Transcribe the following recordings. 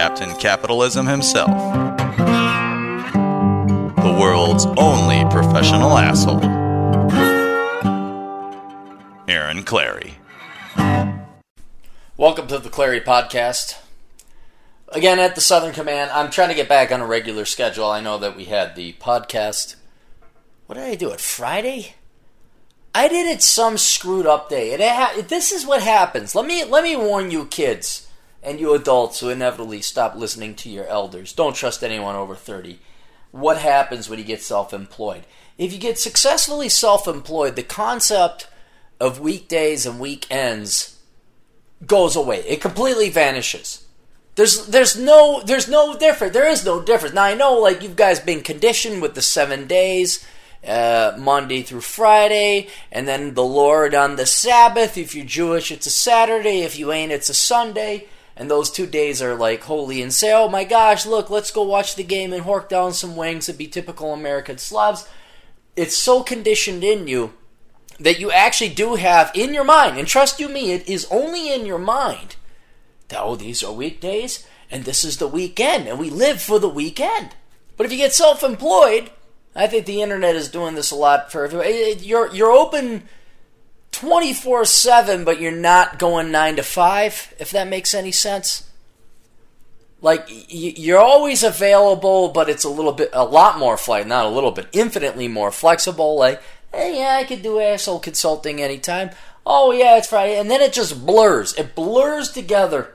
Captain Capitalism himself, the world's only professional asshole, Aaron Clarey. Welcome to the Clarey Podcast. Again, at the Southern Command, I'm trying to get back on a regular schedule. I know that we had the podcast. What did I do it Friday? I did it some screwed up day. It ha- this is what happens. Let me let me warn you, kids and you adults who inevitably stop listening to your elders. Don't trust anyone over thirty. What happens when you get self-employed? If you get successfully self-employed, the concept of weekdays and weekends goes away. It completely vanishes. There's there's no there's no difference. There is no difference. Now I know like you guys been conditioned with the seven days, uh, Monday through Friday, and then the Lord on the Sabbath. If you're Jewish, it's a Saturday. If you ain't, it's a Sunday. And those two days are like holy and say, oh my gosh, look, let's go watch the game and hork down some wings and be typical American Slavs. It's so conditioned in you that you actually do have in your mind, and trust you me, it is only in your mind that, oh, these are weekdays and this is the weekend and we live for the weekend. But if you get self employed, I think the internet is doing this a lot for everybody. You're, you're open 24 7, but you're not going 9 to 5, if that makes any sense. Like, you're always available, but it's a little bit, a lot more flexible, not a little bit, infinitely more flexible. Like, hey, yeah, I could do asshole consulting anytime. Oh, yeah, it's Friday. And then it just blurs. It blurs together.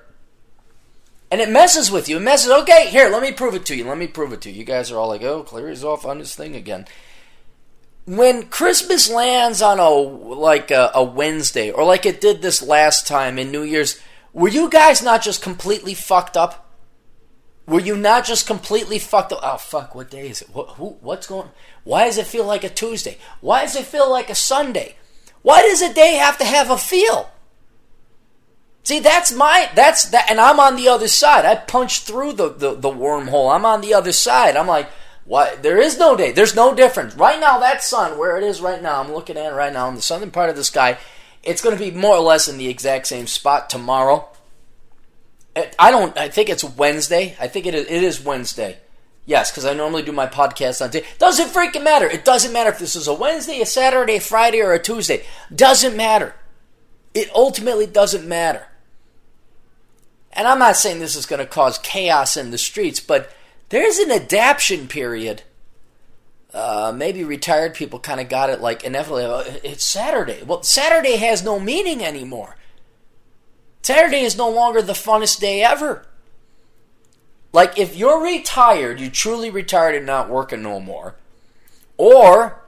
And it messes with you. It messes, okay, here, let me prove it to you. Let me prove it to you. You guys are all like, oh, Clarey's off on his thing again. When Christmas lands on a, like a, a Wednesday, or like it did this last time in New Year's, were you guys not just completely fucked up? Were you not just completely fucked up? Oh fuck! What day is it? What, who, what's going? Why does it feel like a Tuesday? Why does it feel like a Sunday? Why does a day have to have a feel? See, that's my that's that, and I'm on the other side. I punched through the, the the wormhole. I'm on the other side. I'm like, what? There is no day. There's no difference. Right now, that sun, where it is right now, I'm looking at it right now in the southern part of the sky. It's going to be more or less in the exact same spot tomorrow. I don't. I think it's Wednesday. I think it is, it is Wednesday. Yes, because I normally do my podcast on day. Doesn't freaking matter. It doesn't matter if this is a Wednesday, a Saturday, a Friday, or a Tuesday. Doesn't matter. It ultimately doesn't matter. And I'm not saying this is going to cause chaos in the streets, but there's an adaption period. Uh, maybe retired people kind of got it like inevitably. It's Saturday. Well, Saturday has no meaning anymore. Saturday is no longer the funnest day ever. Like, if you're retired, you truly retired and not working no more, or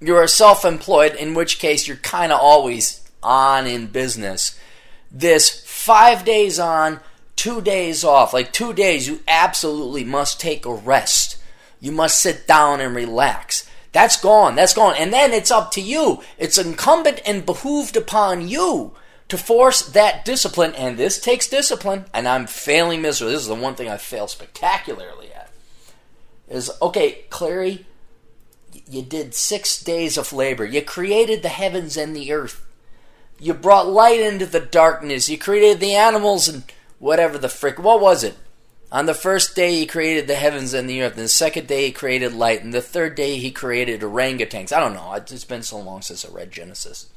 you're self employed, in which case you're kind of always on in business, this five days on, two days off, like two days, you absolutely must take a rest. You must sit down and relax. That's gone. That's gone. And then it's up to you. It's incumbent and behooved upon you to force that discipline, and this takes discipline, and I'm failing miserably. This is the one thing I fail spectacularly at. Is okay, Clarey, you did six days of labor. You created the heavens and the earth. You brought light into the darkness. You created the animals and whatever the frick. What was it? On the first day, he created the heavens and the earth. And the second day, he created light. And the third day, he created orangutans. I don't know. It's been so long since I read Genesis.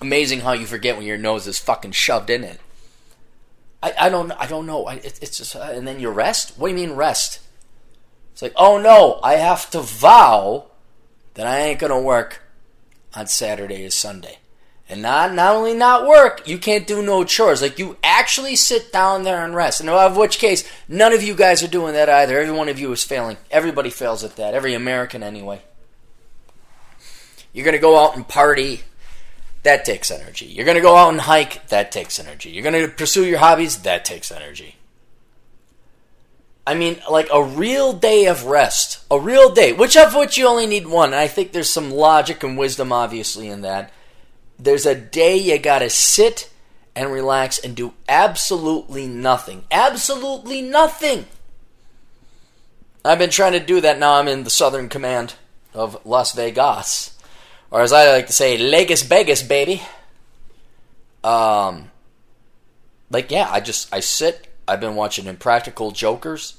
Amazing how you forget when your nose is fucking shoved in it. I, I don't I don't know. I, it, it's just uh, and then you rest. What do you mean rest? It's like oh no, I have to vow that I ain't gonna work on Saturday or Sunday, and not not only not work, you can't do no chores. Like you actually sit down there and rest. And of which case, none of you guys are doing that either. Every one of you is failing. Everybody fails at that. Every American anyway. You're gonna go out and party That takes energy. You're to go out and hike. That takes energy. You're to pursue your hobbies. That takes energy. I mean, like a real day of rest, a real day, which of which you only need one. And I think there's some logic and wisdom, obviously, in that. There's a day you gotta sit and relax and do absolutely nothing. Absolutely nothing. I've been trying to do that now. I'm in the Southern Command of Las Vegas, or as I like to say, Vegas, Vegas, baby. Um, like yeah, I just I sit I've been watching Impractical Jokers,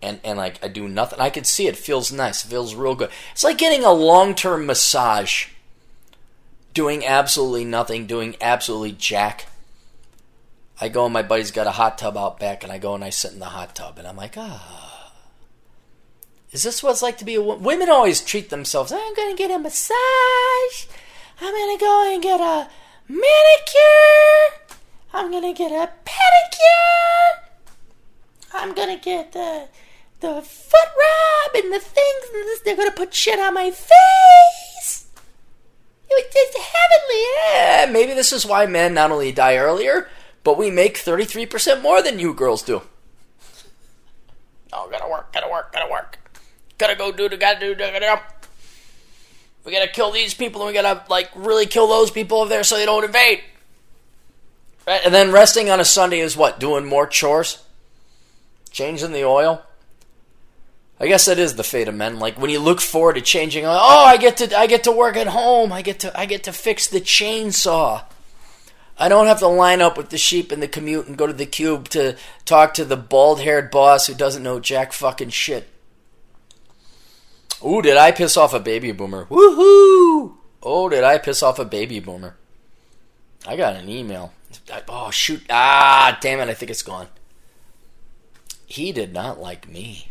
and and like I do nothing. I can see it feels nice. It feels real good. It's like getting a long term massage. Doing absolutely nothing, doing absolutely jack. I go and my buddy's got a hot tub out back, and I go and I sit in the hot tub, and I'm like, ah, is this what it's like to be a woman? Women always treat themselves. I'm gonna get a massage. I'm gonna go and get a manicure. I'm gonna get a pedicure. I'm gonna get the the foot rub and the things. And this, they're gonna put shit on my face. It was just heavenly. Yeah, maybe this is why men not only die earlier, but we make 33% more than you girls do. Oh, gotta work, gotta work, gotta work. Gotta go do the gotta do, gotta do. We gotta kill these people and we gotta, like, really kill those people over there so they don't invade. Right? And then resting on a Sunday is what? Doing more chores? Changing the oil? I guess that is the fate of men. Like when you look forward to changing, oh, I get to I get to work at home. I get to I get to fix the chainsaw. I don't have to line up with the sheep in the commute and go to the cube to talk to the bald-haired boss who doesn't know jack fucking shit. Ooh, did I piss off a baby boomer? Woohoo! Oh, did I piss off a baby boomer? I got an email. Oh shoot! Ah, damn it! I think it's gone. He did not like me.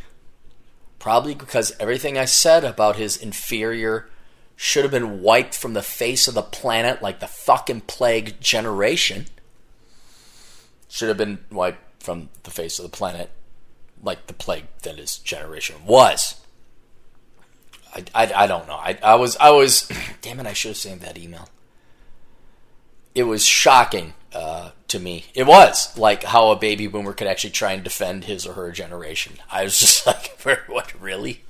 Probably because everything I said about his inferior should have been wiped from the face of the planet like the fucking plague generation. Should have been wiped from the face of the planet like the plague that his generation was. I, I, I don't know. I, I was I was damn it. I should have saved that email. It was shocking uh, to me. It was like how a baby boomer could actually try and defend his or her generation. I was just like, what, really?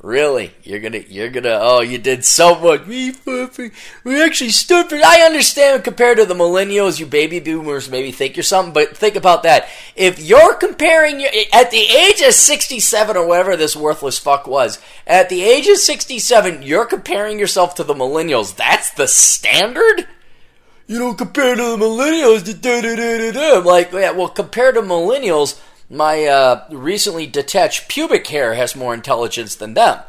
Really, you're gonna, you're gonna. Oh, you did so much. We, we actually stood for. I understand compared to the millennials, you baby boomers maybe think you're something, but think about that. If you're comparing your at the age of 67 or whatever this worthless fuck was, at the age of 67, you're comparing yourself to the millennials. That's the standard. You don't compare to the millennials. Da, da, da, da, I'm like, yeah, well, compared to millennials my uh, recently detached pubic hair has more intelligence than them.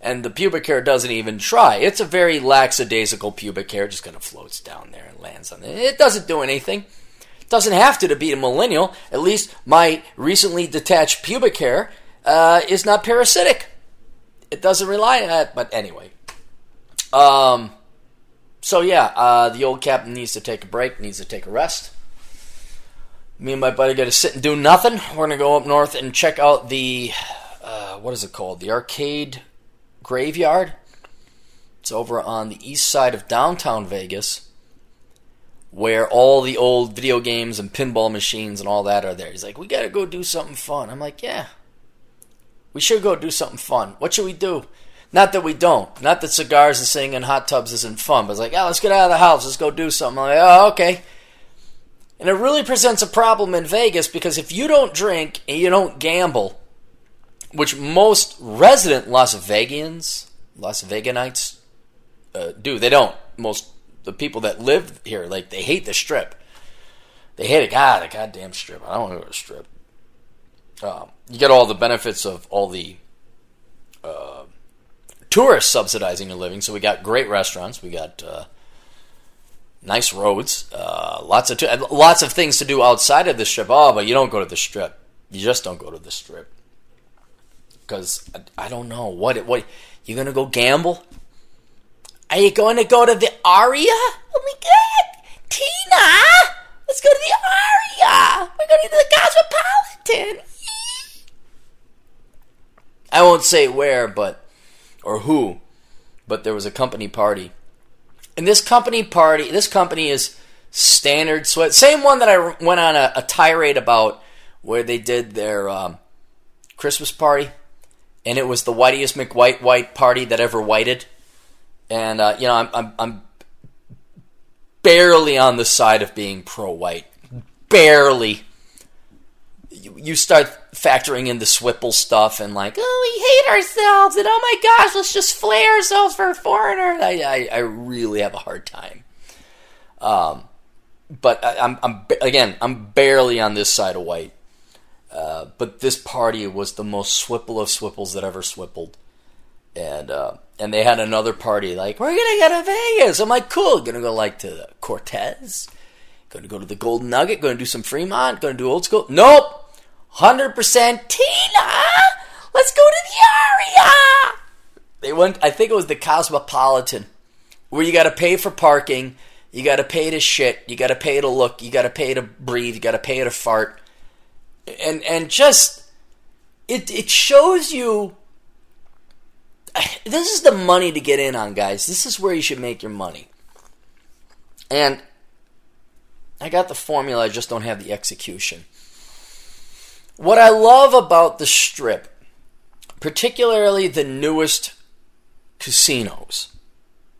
And the pubic hair doesn't even try. It's a very lackadaisical pubic hair, just kind of floats down there and lands on it. It doesn't do anything. It doesn't have to to be a millennial. At least my recently detached pubic hair uh, is not parasitic. It doesn't rely on that. But anyway. Um, so yeah, uh, the old captain needs to take a break, needs to take a rest me and my buddy got to sit and do nothing. We're gonna go up north and check out the uh, what is it called? The arcade graveyard. It's over on the east side of downtown Vegas, where all the old video games and pinball machines and all that are there. He's like, "We gotta go do something fun." I'm like, "Yeah, we should go do something fun. What should we do?" Not that we don't. Not that cigars and sitting in hot tubs isn't fun, but it's like, "Oh, let's get out of the house. Let's go do something." I'm like, "Oh, okay." And it really presents a problem in Vegas because if you don't drink and you don't gamble, which most resident Las Vegians, Las Veganites uh, do, they don't. Most the people that live here, like they hate the strip. They hate it. God, the goddamn strip. I don't want to go to the strip. Um, you get all the benefits of all the uh, tourists subsidizing your living. So we got great restaurants. We got uh, nice roads, uh, lots of t- lots of things to do outside of the strip. Oh, but you don't go to the strip. You just don't go to the strip because I, I, don't know what it, what you gonna go gamble. Are you going to go to the Aria? Oh my God, Tina! Let's go to the Aria. We're going to the Cosmopolitan. I won't say where, but or who, but there was a company party. And this company party, this company is Standard Sweat. Same one that I went on a, a tirade about where they did their um, Christmas party. And it was the whiteiest McWhite white party that ever whited. And, uh, you know, I'm, I'm, I'm barely on the side of being pro white. Barely. You, you start factoring in the Swipple stuff and like, oh, we hate ourselves, and oh my gosh, let's just flay ourselves for a foreigner. I, I, I really have a hard time. Um, but I, am I'm, I'm again, I'm barely on this side of white. Uh, but this party was the most swipple of swipples that ever swippled, and uh, and they had another party like we're gonna go to Vegas. I'm like, cool, gonna go like to Cortez, gonna go to the Golden Nugget, gonna do some Fremont, gonna do old school. Nope, 100% Tina! Let's go to the Aria! They went, I think it was the Cosmopolitan, where you gotta pay for parking, you gotta pay to shit, you gotta pay to look, you gotta pay to breathe, you gotta pay to fart. And, and just, it, it shows you, this is the money to get in on, guys. This is where you should make your money. And I got the formula, I just don't have the execution. What I love about the strip, particularly the newest casinos,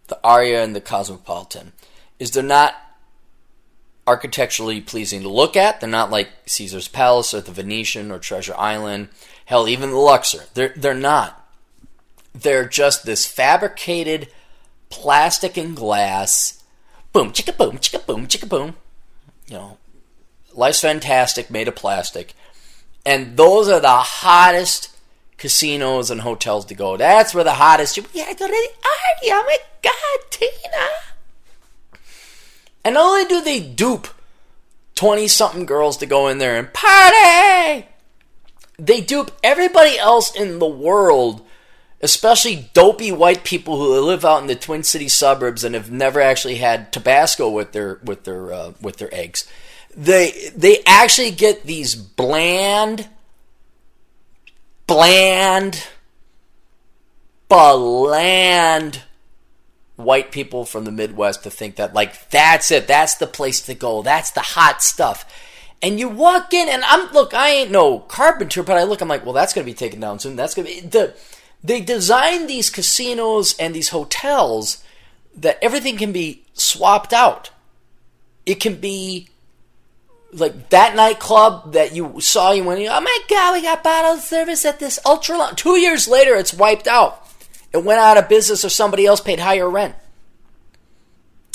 the Aria and the Cosmopolitan, is they're not architecturally pleasing to look at. They're not like Caesar's Palace or the Venetian or Treasure Island. Hell, even the Luxor. They're they're not. They're just this fabricated plastic and glass. Boom, chicka boom, chicka boom, chicka boom. You know, life's fantastic, made of plastic. And those are the hottest casinos and hotels to go. That's where the hottest. Gotta go to the Aria. Oh my God, Tina. And not only do they dupe 20 something girls to go in there and party, they dupe everybody else in the world, especially dopey white people who live out in the Twin City suburbs and have never actually had Tabasco with their with their uh, with their eggs they they actually get these bland bland bland white people from the midwest to think that like that's it. That's the place to go. That's the hot stuff. And you walk in and i'm look i ain't no carpenter but i look i'm like well that's going to be taken down soon. That's going to be the they design these casinos and these hotels that everything can be swapped out. It can be like that nightclub that you saw, you went, oh my god, we got bottle service at this ultra long. Two years later, it's wiped out. It went out of business, or somebody else paid higher rent.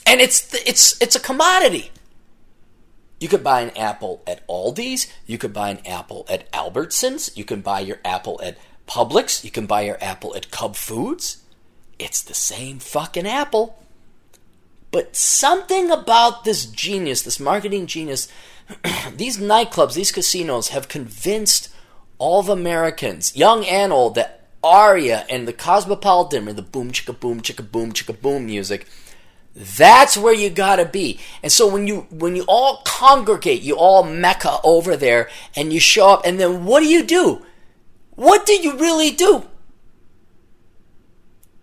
And it's it's it's a commodity. You could buy an apple at Aldi's. You could buy an apple at Albertsons. You can buy your apple at Publix. You can buy your apple at Cub Foods. It's the same fucking apple. But something about this genius, this marketing genius, these nightclubs, these casinos have convinced all of Americans, young and old, that Aria and the Cosmopolitan and the boom chicka boom chicka boom chicka boom music, that's where you gotta be. And so when you when you all congregate, you all mecca over there, and you show up, and then what do you do? What do you really do?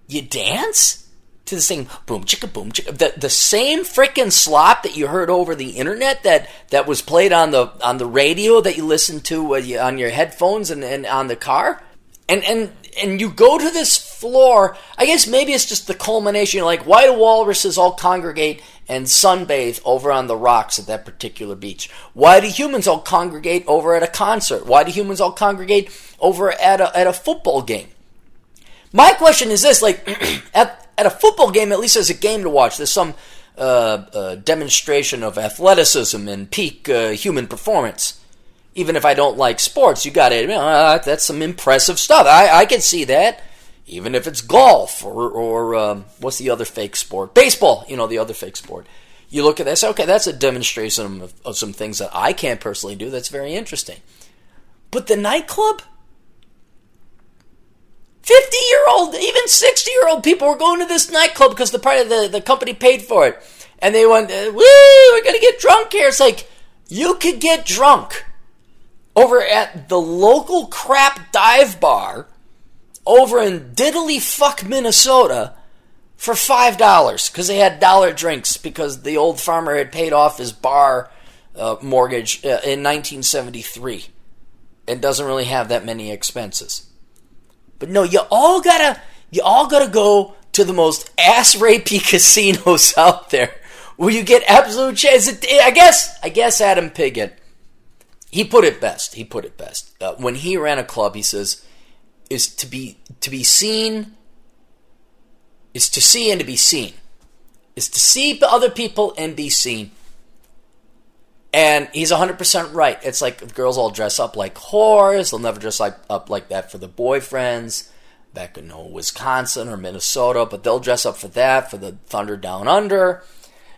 You dance? To the same boom chicka boom chicka the, the same freaking slop that you heard over the internet that that was played on the on the radio that you listened to on your headphones and, and on the car. And and and you go to this floor i guess maybe it's just the culmination you're like why do walruses all congregate and sunbathe over on the rocks at that particular beach? Why do humans all congregate over at a concert? Why do humans all congregate over at a, at a football game? My question is this like at at a football game, at least there's a game to watch. There's some uh, uh, demonstration of athleticism and peak uh, human performance. Even if I don't like sports, you got it. You know, that's some impressive stuff. I, I can see that. Even if it's golf or, or um, what's the other fake sport? Baseball, you know, the other fake sport. You look at this, okay, that's a demonstration of, of some things that I can't personally do. That's very interesting. But the nightclub? 50 year old, even 60 year old people were going to this nightclub because the part of the, the company paid for it. And they went, uh, woo, we're going to get drunk here. It's like, you could get drunk over at the local crap dive bar over in diddly fuck Minnesota for $5 because they had dollar drinks because the old farmer had paid off his bar uh, mortgage uh, in 1973 and doesn't really have that many expenses. But no, you all gotta you all gotta go to the most ass rapey casinos out there where you get absolute chance. I guess I guess Adam Piggott he put it best. He put it best uh, when he ran a club. He says is to be to be seen is to see and to be seen is to see other people and be seen. And he's 100% right. It's like girls all dress up like whores. They'll never dress like, up like that for the boyfriends back in Wisconsin or Minnesota, but they'll dress up for that, for the Thunder Down Under.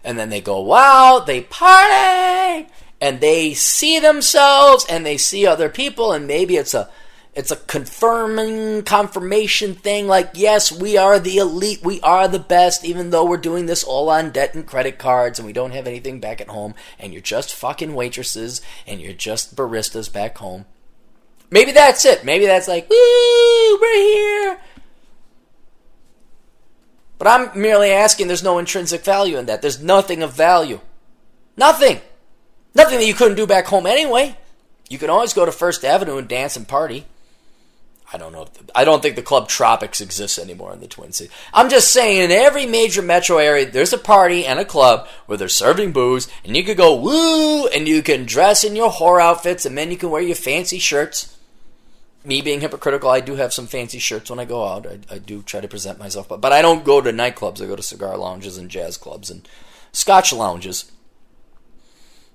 And then they go out, they party, and they see themselves and they see other people, and maybe it's a it's a confirming confirmation thing like yes we are the elite we are the best even though we're doing this all on debt and credit cards and we don't have anything back at home and you're just fucking waitresses and you're just baristas back home. Maybe that's it. Maybe that's like woo we're here. But i'm merely asking there's no intrinsic value in that. There's nothing of value. Nothing. Nothing that you couldn't do back home anyway. You can always go to First Avenue and dance and party. I don't know. I don't think the Club Tropics exists anymore in the Twin Cities. I'm just saying, in every major metro area, there's a party and a club where they're serving booze, and you could go woo, and you can dress in your whore outfits, and then you can wear your fancy shirts. Me being hypocritical, I do have some fancy shirts when I go out. I, I do try to present myself, but, but I don't go to nightclubs. I go to cigar lounges and jazz clubs and scotch lounges.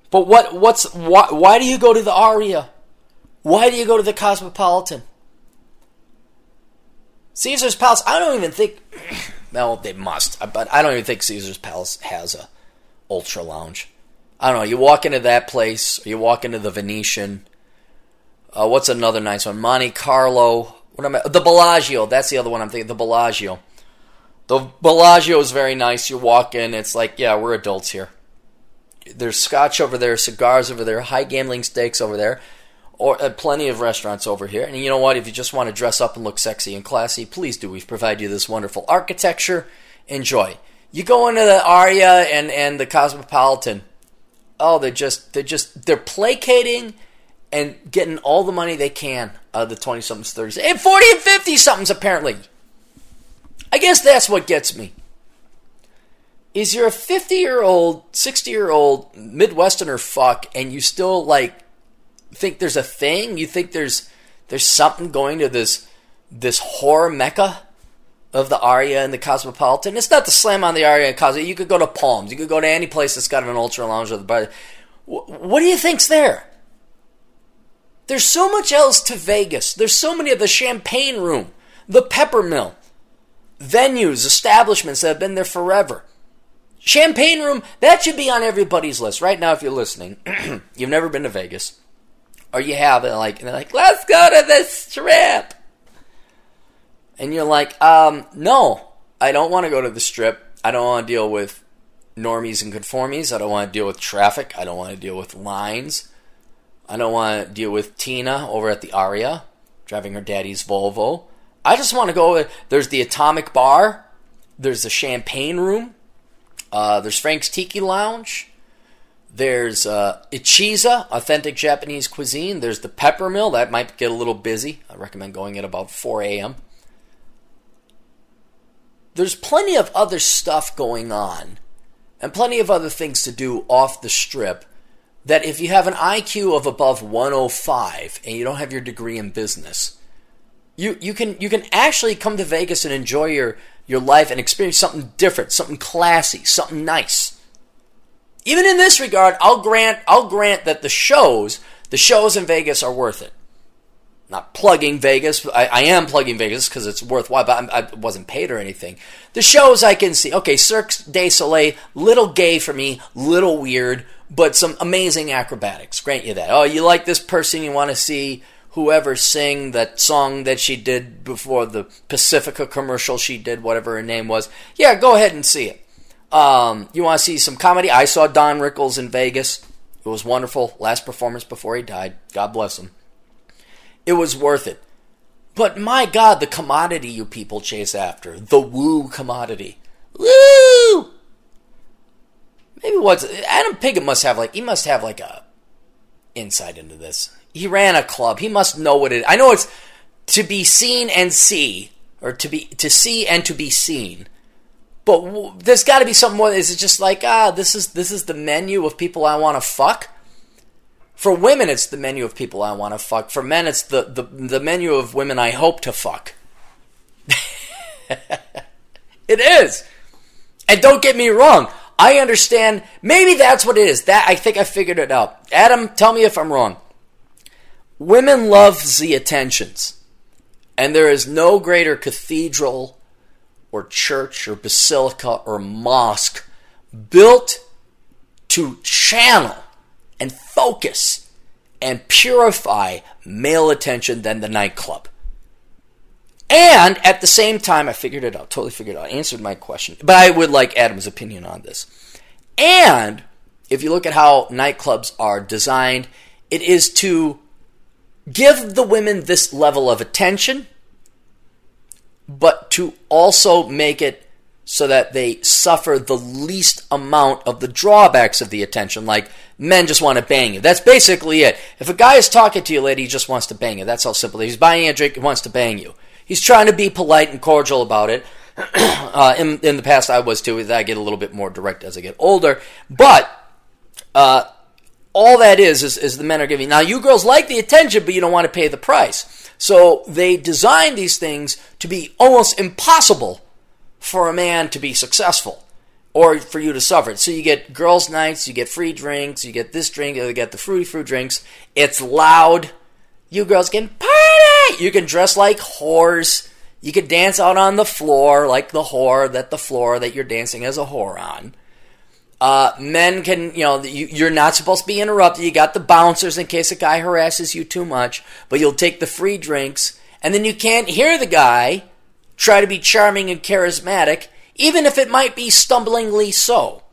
But what? What's why? Why do you go to the Aria? Why do you go to the Cosmopolitan? Caesar's Palace. I don't even think. Well, they must, but I don't even think Caesar's Palace has a ultra lounge. I don't know. You walk into that place, you walk into the Venetian. Uh, what's another nice one? Monte Carlo. What am I? The Bellagio. That's the other one I'm thinking. The Bellagio. The Bellagio is very nice. You walk in, it's like, yeah, we're adults here. There's scotch over there, cigars over there, high gambling stakes over there or uh, plenty of restaurants over here. And you know what? If you just want to dress up and look sexy and classy, please do. We've provided you this wonderful architecture. Enjoy. You go into the Aria and, and the Cosmopolitan. Oh, they're just they're just they're placating and getting all the money they can out of the twenty somethings, thirties, and forty and fifty somethings apparently. I guess that's what gets me. Is you're a fifty year old, sixty year old Midwesterner fuck, and you still like think there's a thing? You think there's there's something going to this this horror mecca of the Aria and the Cosmopolitan? It's not the slam on the Aria and Cosmo. You could go to Palms. You could go to any place that's got an ultra lounge or the. What do you think's there? There's so much else to Vegas. There's so many of the Champagne Room, the Peppermill, venues, establishments that have been there forever. Champagne Room, that should be on everybody's list. Right now, if you're listening, you've never been to Vegas or you have it like and they're like, let's go to this strip. And you're like, um, no, I don't want to go to the strip. I don't want to deal with normies and conformies. I don't want to deal with traffic. I don't want to deal with lines. I don't want to deal with Tina over at the Aria driving her daddy's Volvo. I just want to go. There's the Atomic Bar. There's the Champagne Room. Uh, there's Frank's Tiki Lounge. There's uh, Ichiza, authentic Japanese cuisine. There's the Peppermill. That might get a little busy. I recommend going at about 4 a.m. There's plenty of other stuff going on and plenty of other things to do off the strip that if you have an IQ of above 105 and you don't have your degree in business, you, you can you can actually come to Vegas and enjoy your, your life and experience something different, something classy, something nice even in this regard, I'll grant I'll grant that the shows the shows in Vegas are worth it. Not plugging Vegas. I, I am plugging Vegas because it's worthwhile, but I'm, I was not paid or anything. The shows I can see. Okay, Cirque du Soleil, little gay for me, little weird, but some amazing acrobatics. Grant you that. Oh, you like this person? You want to see whoever sing that song that she did before the Pacifica commercial she did, whatever her name was. Yeah, go ahead and see it. Um, you want to see some comedy? I saw Don Rickles in Vegas. It was wonderful. Last performance before he died. God bless him. It was worth it. But my God, the commodity you people chase after, the woo commodity. Woo! Maybe what's Adam Piggott must have like he must have like a insight into this. He ran a club. He must know what it. I know it's to be seen and see, or to be to see and to be seen. But w- there's got to be something more. Is it just like ah, this is this is the menu of people I want to fuck? For women, it's the menu of people I want to fuck. For men, it's the, the, the menu of women I hope to fuck. it is. And don't get me wrong. I understand. Maybe that's what it is. That I think I figured it out. Adam, tell me if I'm wrong. Women love the attentions. And there is no greater cathedral or church or basilica or mosque built to channel and focus and purify male attention than the nightclub. And at the same time, I figured it out, totally figured it out, answered my question. But I would like Adam's opinion on this. And if you look at how nightclubs are designed, it is to give the women this level of attention, but to also make it so that they suffer the least amount of the drawbacks of the attention. Like men just want to bang you. That's basically it. If a guy is talking to you, lady, he just wants to bang you. That's how simple. He's buying a drink, he wants to bang you. He's trying to be polite and cordial about it. uh, in, in the past, I was too. I get a little bit more direct as I get older. But uh, all that is, is, is the men are giving. Now, you girls like the attention, but you don't want to pay the price. So they design these things to be almost impossible for a man to be successful or for you to suffer. So you get girls' nights, you get free drinks, you get this drink, you get the fruity fruit drinks. It's loud. You girls can party. You can dress like whores. You can dance out on the floor like the whore that the floor that you're dancing as a whore on. Uh, men can, you know, you, are not supposed to be interrupted. You got the bouncers in case a guy harasses you too much, but you'll take the free drinks, and then you can't hear the guy try to be charming and charismatic, even if it might be stumblingly so.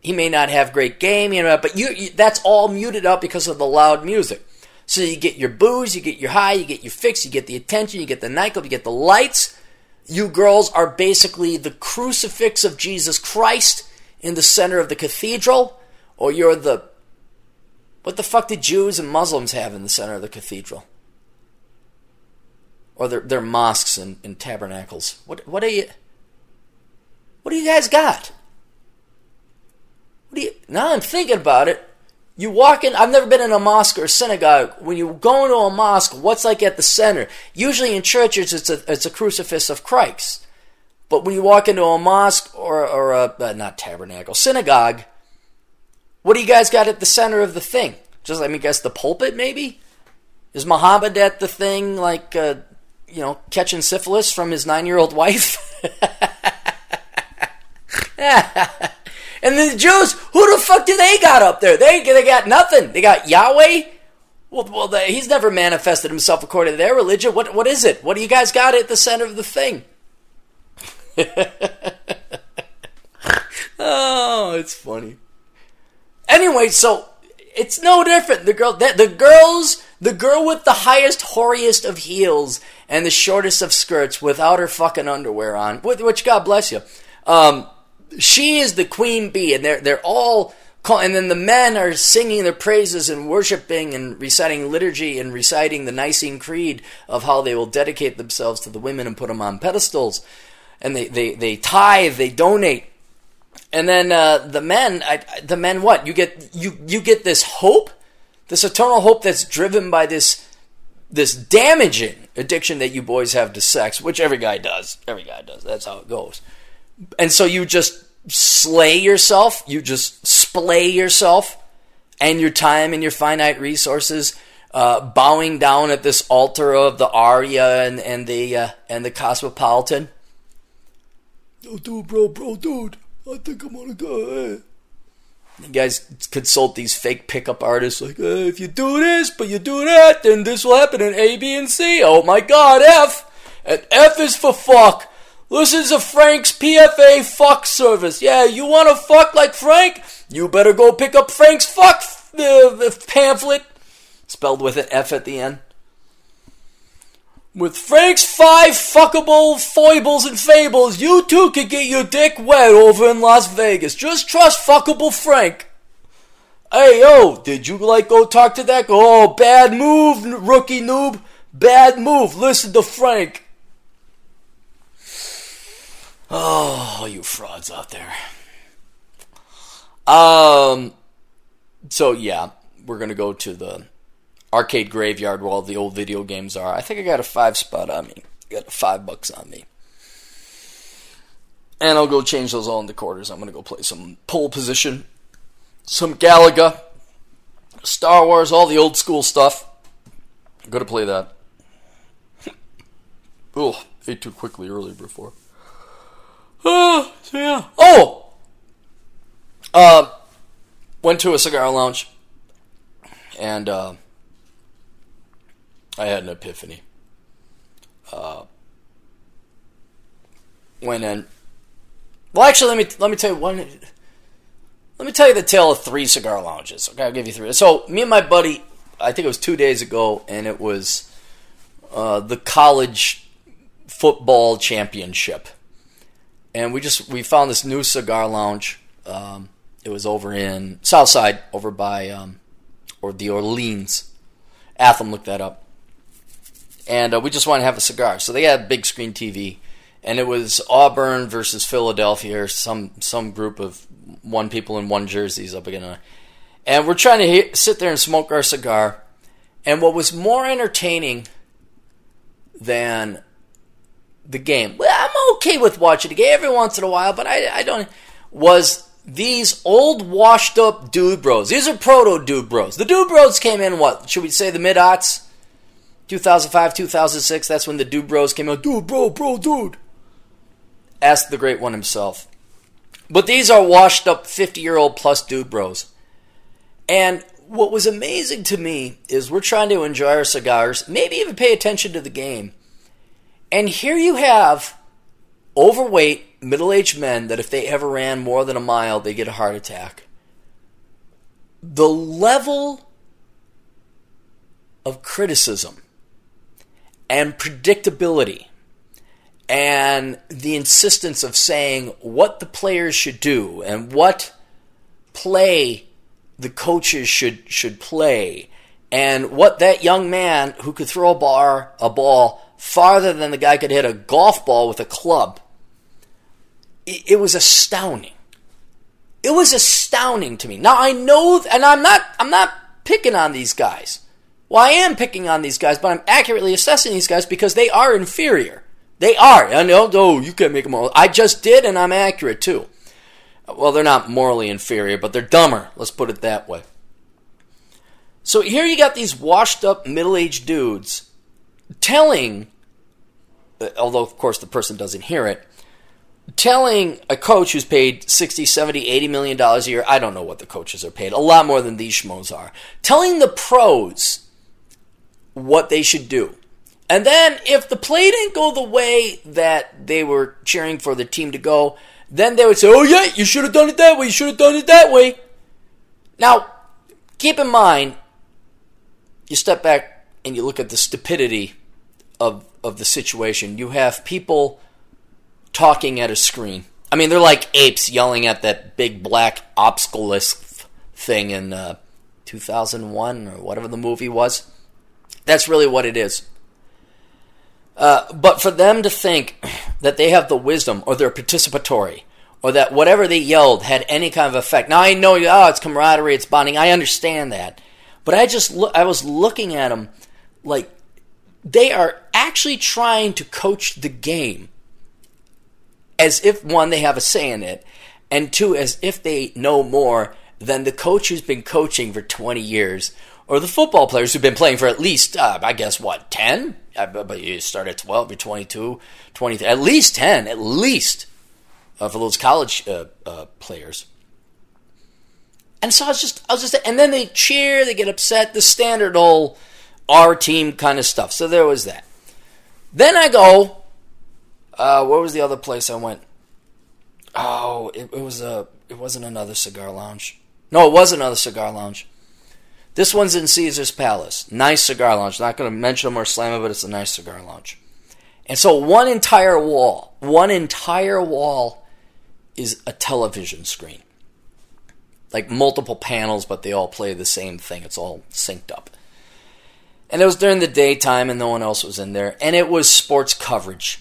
He may not have great game, you know, but you, you, that's all muted up because of the loud music. So you get your booze, you get your high, you get your fix, you get the attention, you get the nightclub, you get the lights. You girls are basically the crucifix of Jesus Christ in the center of the cathedral, or you're the what the fuck did Jews and Muslims have in the center of the cathedral? or their, their mosques and, and tabernacles. What what are you? What do you guys got? What do you? Now I'm thinking about it. You walk in. I've never been in a mosque or a synagogue. When you go into a mosque, what's like at the center? Usually in churches, it's a it's a crucifix of Christ. But when you walk into a mosque or or a uh, not tabernacle synagogue, what do you guys got at the center of the thing? Just let me guess the pulpit maybe. Is Muhammad at the thing like uh, you know, catching syphilis from his nine year old wife. and the Jews, who the fuck do they got up there? They, they got nothing. They got Yahweh. Well, well he's never manifested himself according to their religion. What, what is it? What do you guys got at the center of the thing? Oh, it's funny. Anyway, so it's no different. The girl, the, the girls, the girl with the highest, hoariest of heels and the shortest of skirts without her fucking underwear on, which God bless you. Um, she is the queen bee, and they're they're all. Call, and then the men are singing their praises and worshiping and reciting liturgy and reciting the Nicene Creed of how they will dedicate themselves to the women and put them on pedestals. And they, they, they tithe, they donate. And then uh, the men, I, the men, what you get? You you get this hope, this eternal hope that's driven by this this damaging addiction that you boys have to sex, which every guy does. Every guy does. That's how it goes. And so you just slay yourself, you just splay yourself and your time and your finite resources, uh, bowing down at this altar of the Aria and, and the uh, and the cosmopolitan. Yo, dude, bro, bro, dude, I think I'm gonna go. You guys consult these fake pickup artists like, uh, if you do this, but you do that, then this will happen in A, B, and C. Oh my god, F! And F is for fuck. Listen to Frank's PFA fuck service. Yeah, you wanna fuck like Frank? You better go pick up Frank's fuck uh, pamphlet. Spelled with an F at the end. With Frank's five fuckable foibles and fables, you too could get your dick wet over in Las Vegas. Just trust fuckable Frank. Hey yo, did you like go talk to that? Oh, bad move, rookie noob. Bad move. Listen to Frank. Oh, you frauds out there. Um. So yeah, we're gonna go to the arcade graveyard where all the old video games are. I think I got a five spot on me. got five bucks on me. And I'll go change those all into quarters. I'm gonna go play some pole position, some Galaga, Star Wars, all the old school stuff. I'm gonna play that. oh, ate too quickly earlier before. Oh, so yeah. Oh! Uh, went to a cigar lounge and uh, I had an epiphany. Uh, went in. Well, actually, let me let me tell you one. Let me tell you the tale of three cigar lounges. Okay, I'll give you three. So, me and my buddy, I think it was two days ago, and it was uh, the college football championship, and we just we found this new cigar lounge. Um, it was over in Southside, over by um, or the Orleans. Atham looked that up, and uh, we just wanted to have a cigar. So they had a big screen TV, and it was Auburn versus Philadelphia, or some some group of one people in one jerseys up again. And we're trying to hit, sit there and smoke our cigar. And what was more entertaining than the game, well, I'm okay with watching the game every once in a while, but I, I don't, was these old washed up dude bros. These are proto dude bros. The dude bros came in what? Should we say the mid aughts? 2005, 2006. That's when the dude bros came out. Dude, bro, bro, dude. Ask the great one himself. But these are washed up 50 year old plus dude bros. And what was amazing to me is we're trying to enjoy our cigars, maybe even pay attention to the game. And here you have overweight, middle aged men that if they ever ran more than a mile, they get a heart attack. The level of criticism and predictability and the insistence of saying what the players should do and what play the coaches should should play and what that young man who could throw a bar a ball farther than the guy could hit a golf ball with a club. It, it was astounding. It was astounding to me. Now i know and i'm not i'm not picking on these guys well i am picking on these guys but i'm accurately assessing these guys because they are inferior they are. I know. Oh, you can't make them all. I just did, and I'm accurate too. Well, they're not morally inferior, but they're dumber. Let's put it that way. So here you got these washed up middle aged dudes telling, uh, although of course the person doesn't hear it, telling a coach who's paid 60, 70, 80 million dollars a year, I don't know what the coaches are paid, a lot more than these schmoes are, telling the pros what they should do. And then if the play didn't go the way that they were cheering for the team to go, then they would say, "Oh yeah, you should have done it that way. You should have done it that way." Now, keep in mind, you step back and you look at the stupidity of of the situation. You have people talking at a screen. I mean, they're like apes yelling at that big black obsculus thing in uh, 2001 or whatever the movie was. That's really what it is. Uh, but for them to think that they have the wisdom or they're participatory or that whatever they yelled had any kind of effect. Now I know, oh, it's camaraderie, it's bonding. I understand that, but I just look, I was looking at them like they are actually trying to coach the game as if one they have a say in it, and two as if they know more than the coach who's been coaching for 20 years or the football players who've been playing for at least, uh, I guess, what, 10? Uh, but you start at 12, you're 22, 23, at least 10, at least uh, for those college uh, uh, players. And so I was just, I was just, and then they cheer, they get upset, the standard old our team kind of stuff. So there was that. Then I go, uh, where was the other place I went? Oh, it, it was a, it wasn't another cigar lounge. No, it was another cigar lounge This one's in Caesar's Palace. Nice cigar lounge. Not going to mention them or slam it, but it's a nice cigar lounge. And so one entire wall, one entire wall is a television screen. Like multiple panels, but they all play the same thing. It's all synced up. And it was during the daytime and no one else was in there. And it was sports coverage.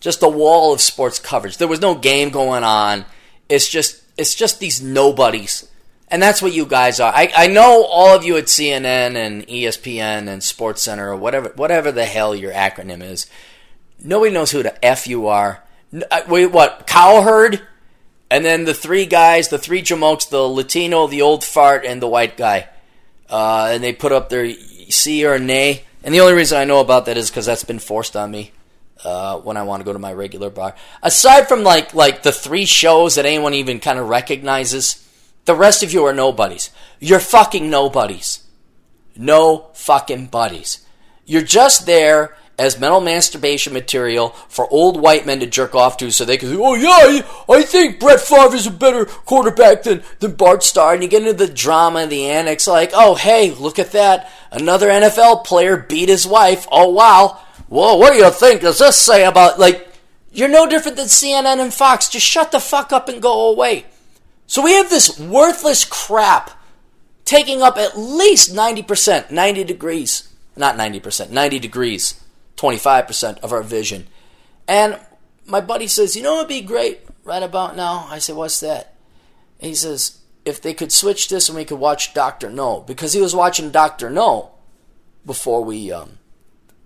Just a wall of sports coverage. There was no game going on. It's just it's just these nobodies. And that's what you guys are. I, I know all of you at CNN and ESPN and Sports Center or whatever whatever the hell your acronym is. Nobody knows who the F you are. Uh, wait, what? Cowherd? And then the three guys, the three jamokes, the Latino, the old fart, and the white guy. Uh, and they put up their C or nay. And the only reason I know about that is because that's been forced on me uh, when I want to go to my regular bar. Aside from like like the three shows that anyone even kind of recognizes, the rest of you are nobodies. You're fucking nobodies. No fucking buddies. You're just there as mental masturbation material for old white men to jerk off to so they can say, oh yeah, I think Brett Favre is a better quarterback than, than Bart Starr. And you get into the drama and the annex like, oh hey, look at that. Another NFL player beat his wife. Oh wow. Whoa, what do you think does this say about, like, you're no different than CNN and Fox. Just shut the fuck up and go away. So we have this worthless crap taking up at least 90%, 90 degrees. Not 90%, 90 degrees 25% of our vision. And my buddy says, You know what would be great right about now? I said, What's that? And he says, If they could switch this and we could watch Dr. No, because he was watching Dr. No before we um,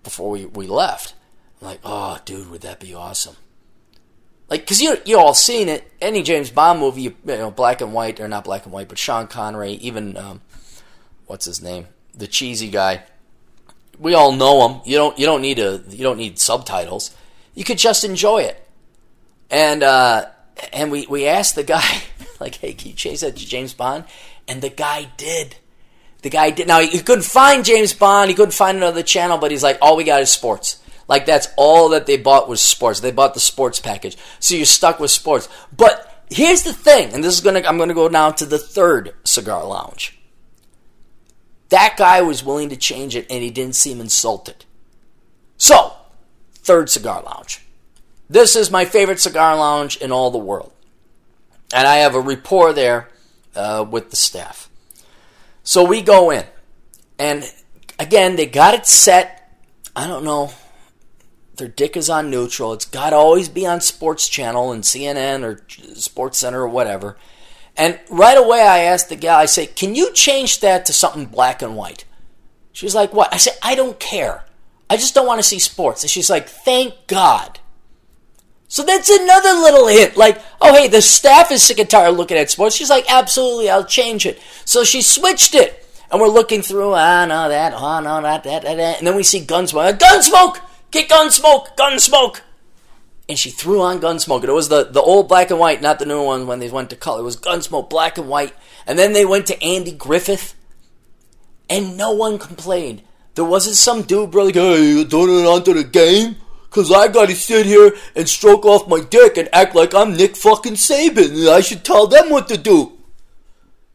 before we, we left. I'm like, oh, dude, would that be awesome? Like, cause you you all seen it. Any James Bond movie, you, you, know, black and white or not black and white, but Sean Connery, even um, what's his name, the cheesy guy we all know him You don't you don't need a you don't need subtitles. You could just enjoy it. And uh, and we we asked the guy like, hey, can you change that to James Bond? And the guy did. The guy did. Now he couldn't find James Bond. He couldn't find another channel, but he's like, all we got is sports. Like that's all that they bought was sports. They bought the sports package, so you're stuck with sports. But here's the thing, and this is gonna I'm gonna go now to the third cigar lounge. That guy was willing to change it and he didn't seem insulted. So, third cigar lounge. This is my favorite cigar lounge in all the world. And I have a rapport there uh, with the staff. So we go in. And again, they got it set. I don't know. Their dick is on neutral. It's got to always be on Sports Channel and CNN or Sports Center or whatever. And right away, I asked the gal, I say, can you change that to something black and white? She's like, what? I said, I don't care. I just don't want to see sports. And she's like, thank God. So that's another little hint. Like, oh, hey, the staff is sick and tired of looking at sports. She's like, absolutely, I'll change it. So she switched it. And we're looking through, ah, no, that, ah, no, that, that, that, that. And then we see Gunsmoke. Gunsmoke! Get Gunsmoke! Gunsmoke! and she threw on Gunsmoke. It was the, the old black and white, not the new one when they went to color. It was Gunsmoke, black and white. And then they went to Andy Griffith, and no one complained. There wasn't some dude, bro, like, hey, you doing it onto the game? Cause I gotta sit here and stroke off my dick and act like I'm Nick fucking Saban and I should tell them what to do.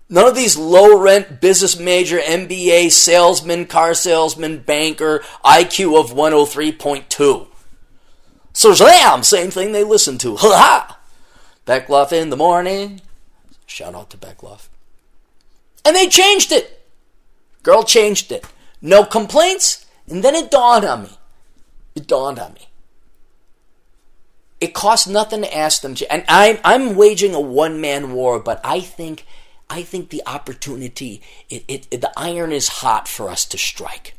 None of these low rent business major, MBA, salesman, car salesman, banker, IQ of 103.2. So Shazam! Same thing they listen to. Ha ha! Beckloff in the morning. Shout out to Beckloff. And they changed it. Girl changed it. No complaints. And then it dawned on me. It dawned on me. It costs nothing to ask them to, and I'm I'm waging a one man war, but I think I think the opportunity, it, it, it, the iron is hot for us to strike.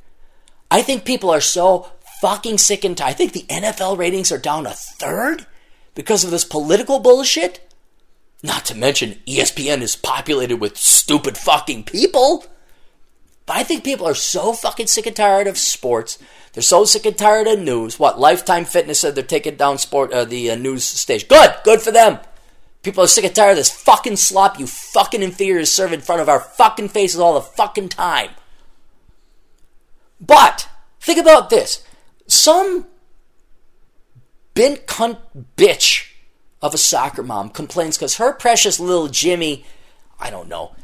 I think people are so fucking sick and tired. I think the NFL ratings are down a third because of this political bullshit. Not to mention, ESPN is populated with stupid fucking people. But I think people are so fucking sick and tired of sports. They're so sick and tired of news. What Lifetime Fitness said they're taking down sport uh, the uh, news station. Good, good for them. People are sick and tired of this fucking slop you fucking inferiors serve in front of our fucking faces all the fucking time. But think about this some bent cunt bitch of a soccer mom complains because her precious little Jimmy, I don't know,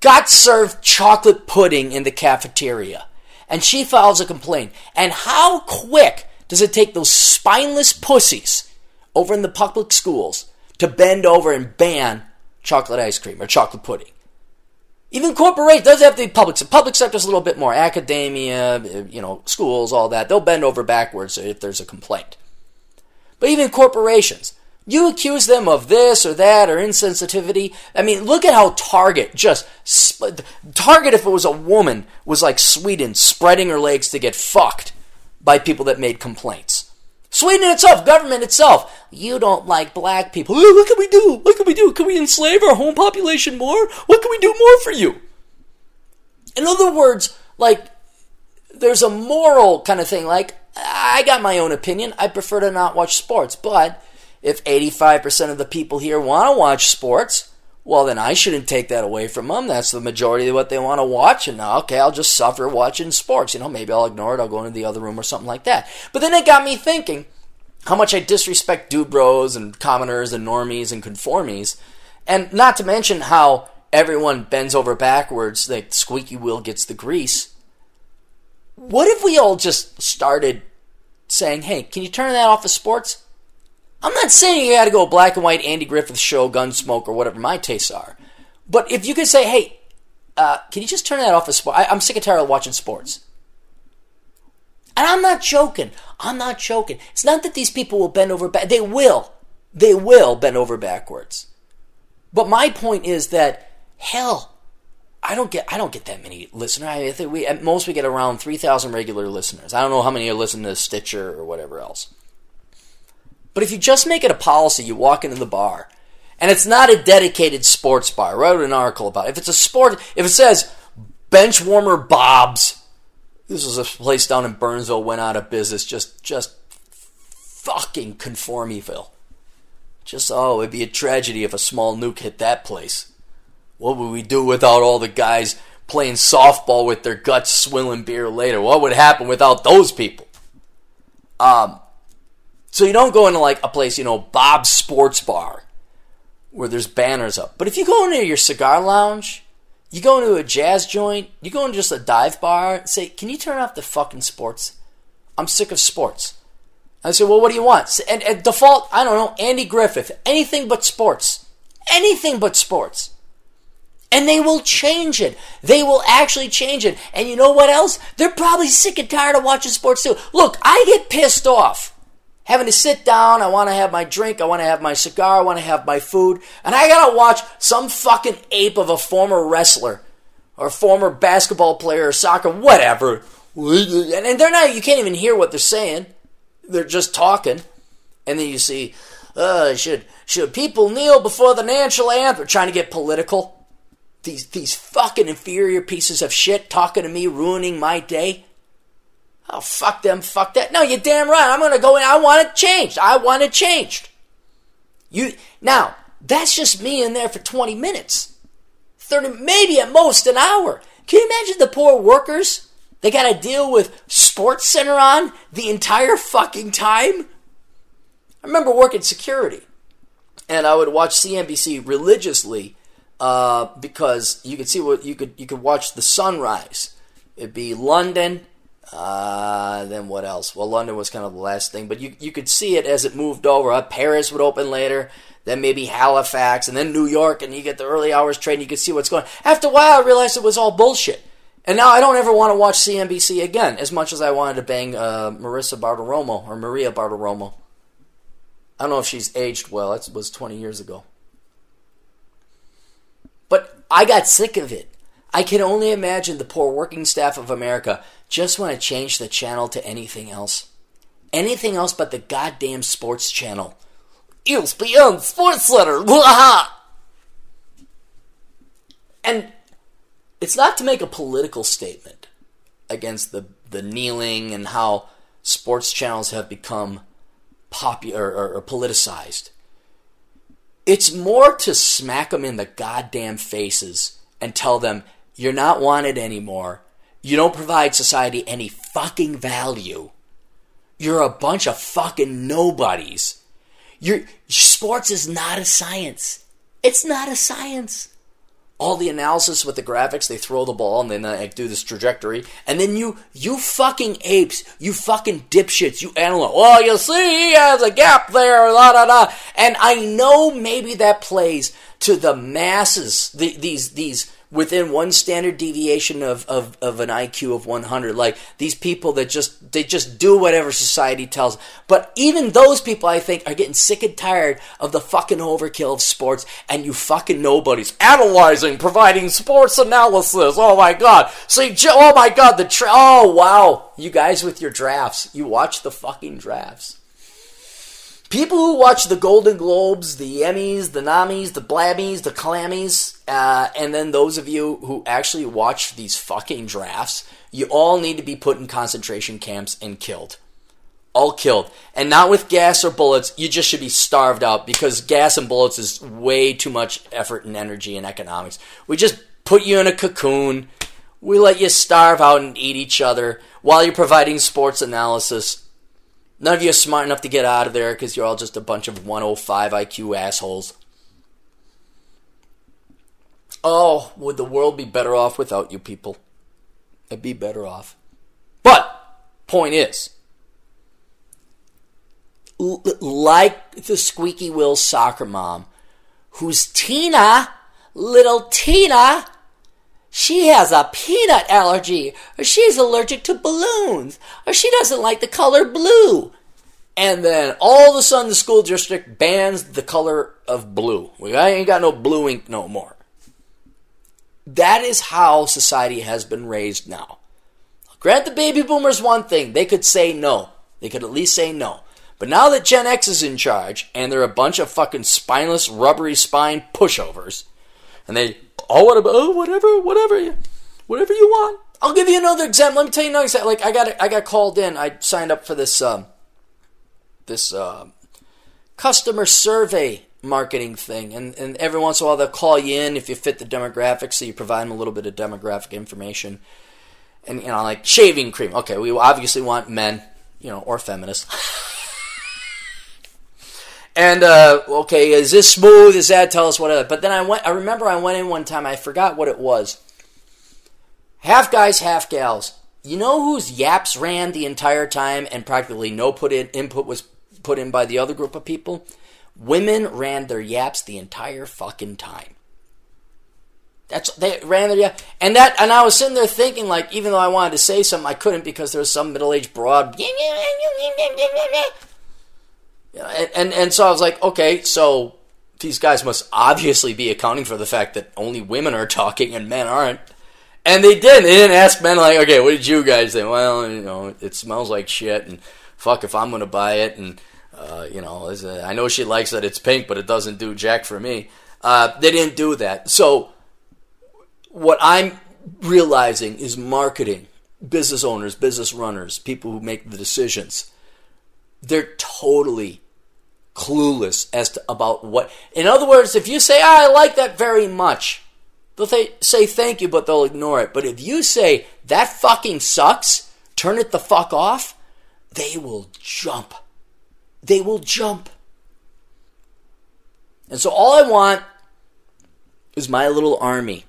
got served chocolate pudding in the cafeteria. And she files a complaint. And how quick does it take those spineless pussies over in the public schools to bend over and ban chocolate ice cream or chocolate pudding? Even corporations doesn't have to be public. So public sector's a little bit more academia, you know, schools, all that. They'll bend over backwards if there's a complaint. But even corporations, you accuse them of this or that or insensitivity. I mean, look at how Target just Target, if it was a woman, was like Sweden, spreading her legs to get fucked by people that made complaints. Sweden itself, government itself, you don't like black people. What can we do? What can we do? Can we enslave our home population more? What can we do more for you? In other words, like, there's a moral kind of thing. Like, I got my own opinion. I prefer to not watch sports. But if 85% of the people here want to watch sports, well, then I shouldn't take that away from them. That's the majority of what they want to watch. And now, okay, I'll just suffer watching sports. You know, maybe I'll ignore it. I'll go into the other room or something like that. But then it got me thinking how much I disrespect dude bros and commoners and normies and conformies. And not to mention how everyone bends over backwards, the squeaky wheel gets the grease. What if we all just started saying, hey, can you turn that off of sports? I'm not saying you got to go black and white Andy Griffith show, Gunsmoke, or whatever my tastes are. But if you could say, hey, uh, can you just turn that off of sports? I'm sick and tired of watching sports. And I'm not joking. I'm not joking. It's not that these people will bend over back. They will. They will bend over backwards. But my point is that hell, I don't get I don't get that many listeners. I think we at most we get around three thousand regular listeners. I don't know how many are listening to Stitcher or whatever else. But if you just make it a policy, you walk into the bar, and it's not a dedicated sports bar. I wrote an article about it. If it's a sport, if it says bench warmer Bob's, this was a place down in Burnsville went out of business. Just, just fucking conformyville. Just oh, it'd be a tragedy if a small nuke hit that place. What would we do without all the guys playing softball with their guts swilling beer later? What would happen without those people? Um, so you don't go into like a place, you know, Bob's Sports Bar, where there's banners up. But if you go into your cigar lounge, you go into a jazz joint, you go into just a dive bar, say, can you turn off the fucking sports? I'm sick of sports. I say, well, what do you want? And, and default, I don't know, Andy Griffith, anything but sports. Anything but sports. And they will change it. They will actually change it. And you know what else? They're probably sick and tired of watching sports too. Look, I get pissed off having to sit down. I want to have my drink. I want to have my cigar. I want to have my food. And I got to watch some fucking ape of a former wrestler or former basketball player or soccer, whatever. And they're not, you can't even hear what they're saying. They're just talking. And then you see, uh, should, should people kneel before the national anthem? Trying to get political. These, these fucking inferior pieces of shit talking to me, ruining my day. Oh, fuck them, fuck that. No, you're damn right. I'm going to go in. I want it changed. I want it changed. You Now, that's just me in there for 20 minutes. 30, maybe at most an hour. Can you imagine the poor workers? They got to deal with Sports Center on the entire fucking time? I remember working security, and I would watch CNBC religiously uh, because you could see what you could you could watch the sunrise. It'd be London, uh, then what else? Well, London was kind of the last thing, but you you could see it as it moved over. Uh, Paris would open later, then maybe Halifax, and then New York, and you get the early hours train. You could see what's going. After a while, I realized it was all bullshit, and now I don't ever want to watch CNBC again. As much as I wanted to bang uh, Marissa Bartiromo or Maria Bartiromo. I don't know if she's aged well. It was 20 years ago. But I got sick of it. I can only imagine the poor working staff of America just want to change the channel to anything else. Anything else but the goddamn sports channel. ESPN Sports Center. and it's not to make a political statement against the, the kneeling and how sports channels have become popular or, or politicized. It's more to smack them in the goddamn faces and tell them, you're not wanted anymore. You don't provide society any fucking value. You're a bunch of fucking nobodies. Your sports is not a science. It's not a science. all the analysis with the graphics. They throw the ball and then they do this trajectory, and then you you fucking apes, you fucking dipshits, you analyze. Well, you see, he has a gap there, la da da. And I know maybe that plays to the masses. The, these these within one standard deviation of, of, of an IQ of 100. Like these people that just they just do whatever society tells. But even those people, I think, are getting sick and tired of the fucking overkill of sports and you fucking nobodies analyzing, providing sports analysis. Oh my god! See, oh my god, the tra- oh wow, you guys with your drafts, you watch the fucking drafts. People who watch the Golden Globes, the Emmys, the Namis, the Blabbies, the Clammies, uh, and then those of you who actually watch these fucking drafts, you all need to be put in concentration camps and killed. All killed. And not with gas or bullets, you just should be starved out because gas and bullets is way too much effort and energy and economics. We just put you in a cocoon, we let you starve out and eat each other while you're providing sports analysis None of you are smart enough to get out of there because you're all just a bunch of 105 IQ assholes. Oh, would the world be better off without you people? It'd be better off. But, point is, l- like the squeaky wheel soccer mom, who's Tina, little Tina, she has a peanut allergy, or she's allergic to balloons, or she doesn't like the color blue. And then all of a sudden, the school district bans the color of blue. We ain't got no blue ink no more. That is how society has been raised now. Grant the baby boomers one thing, they could say no. They could at least say no. But now that Gen X is in charge, and they're a bunch of fucking spineless, rubbery spine pushovers, and they oh, what about, oh, whatever, whatever, whatever you want. I'll give you another example. Let me tell you another example. Like I got, I got called in. I signed up for this, um, this uh, customer survey marketing thing, and and every once in a while they'll call you in if you fit the demographic, so you provide them a little bit of demographic information, and you know, like shaving cream. Okay, we obviously want men, you know, or feminists. And uh, okay, is this smooth? Is that? Tell us what. But then I went. I remember I went in one time. I forgot what it was. Half guys, half gals. You know whose yaps ran the entire time and practically no put in input was put in by the other group of people? Women ran their yaps the entire fucking time. That's they ran their yeah, and that and I was sitting there thinking like, even though I wanted to say something, I couldn't because there was some middle aged broad and, and, and so I was like, okay, so these guys must obviously be accounting for the fact that only women are talking and men aren't. And they didn't. They didn't ask men like, okay, what did you guys think? Well, you know, it smells like shit, and fuck if I'm gonna buy it, and uh, you know, a, I know she likes that it's pink, but it doesn't do jack for me. Uh, they didn't do that. So what I'm realizing is marketing, business owners, business runners, people who make the decisions they're totally clueless as to about what. In other words, if you say, oh, "I like that very much," they'll say thank you, but they'll ignore it. But if you say that fucking sucks, turn it the fuck off, they will jump. They will jump. And so all I want is my little army.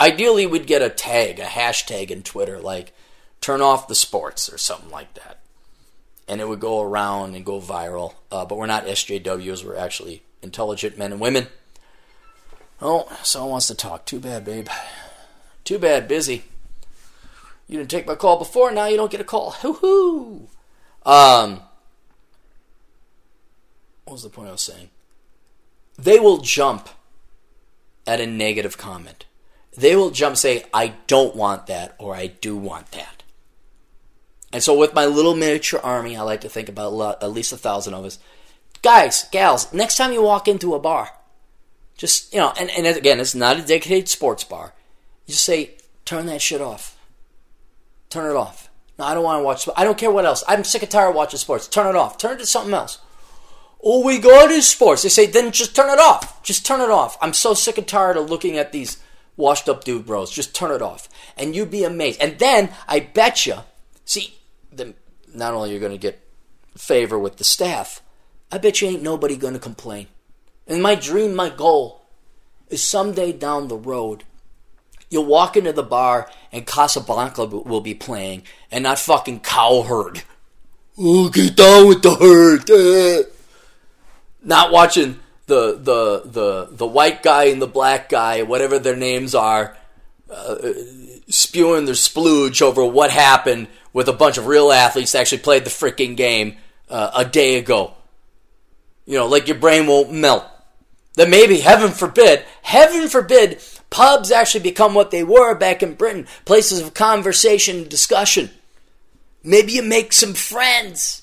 Ideally, we'd get a tag, a hashtag in Twitter, like turn off the sports or something like that and it would go around and go viral. Uh, but we're not SJWs, we're actually intelligent men and women. Oh, someone wants to talk. Too bad, babe. Too bad, busy. You didn't take my call before, now you don't get a call. Hoo hoo! Um, what was the point I was saying? They will jump at a negative comment. They will jump, say, I don't want that, or I do want that. And so, with my little miniature army, I like to think about at least a thousand of us. Guys, gals, next time you walk into a bar, just, you know, and, and again, it's not a dedicated sports bar. You just say, turn that shit off. Turn it off. No, I don't want to watch. I don't care what else. I'm sick and tired of watching sports. Turn it off. Turn it to something else. All we got is sports. They say, then just turn it off. Just turn it off. I'm so sick and tired of looking at these washed up dude bros. Just turn it off. And you'd be amazed. And then I bet you, see, then not only you're going to get favor with the staff, I bet you ain't nobody going to complain. And my dream, my goal, is someday down the road, you'll walk into the bar and Casablanca will be playing and not fucking Cowherd. Oh, get down with the herd. eh. Not watching the, the, the, the white guy and the black guy, whatever their names are, uh, spewing their splooge over what happened with a bunch of real athletes that actually played the freaking game uh, a day ago. You know, like your brain won't melt. That maybe, heaven forbid, heaven forbid, pubs actually become what they were back in Britain places of conversation and discussion. Maybe you make some friends.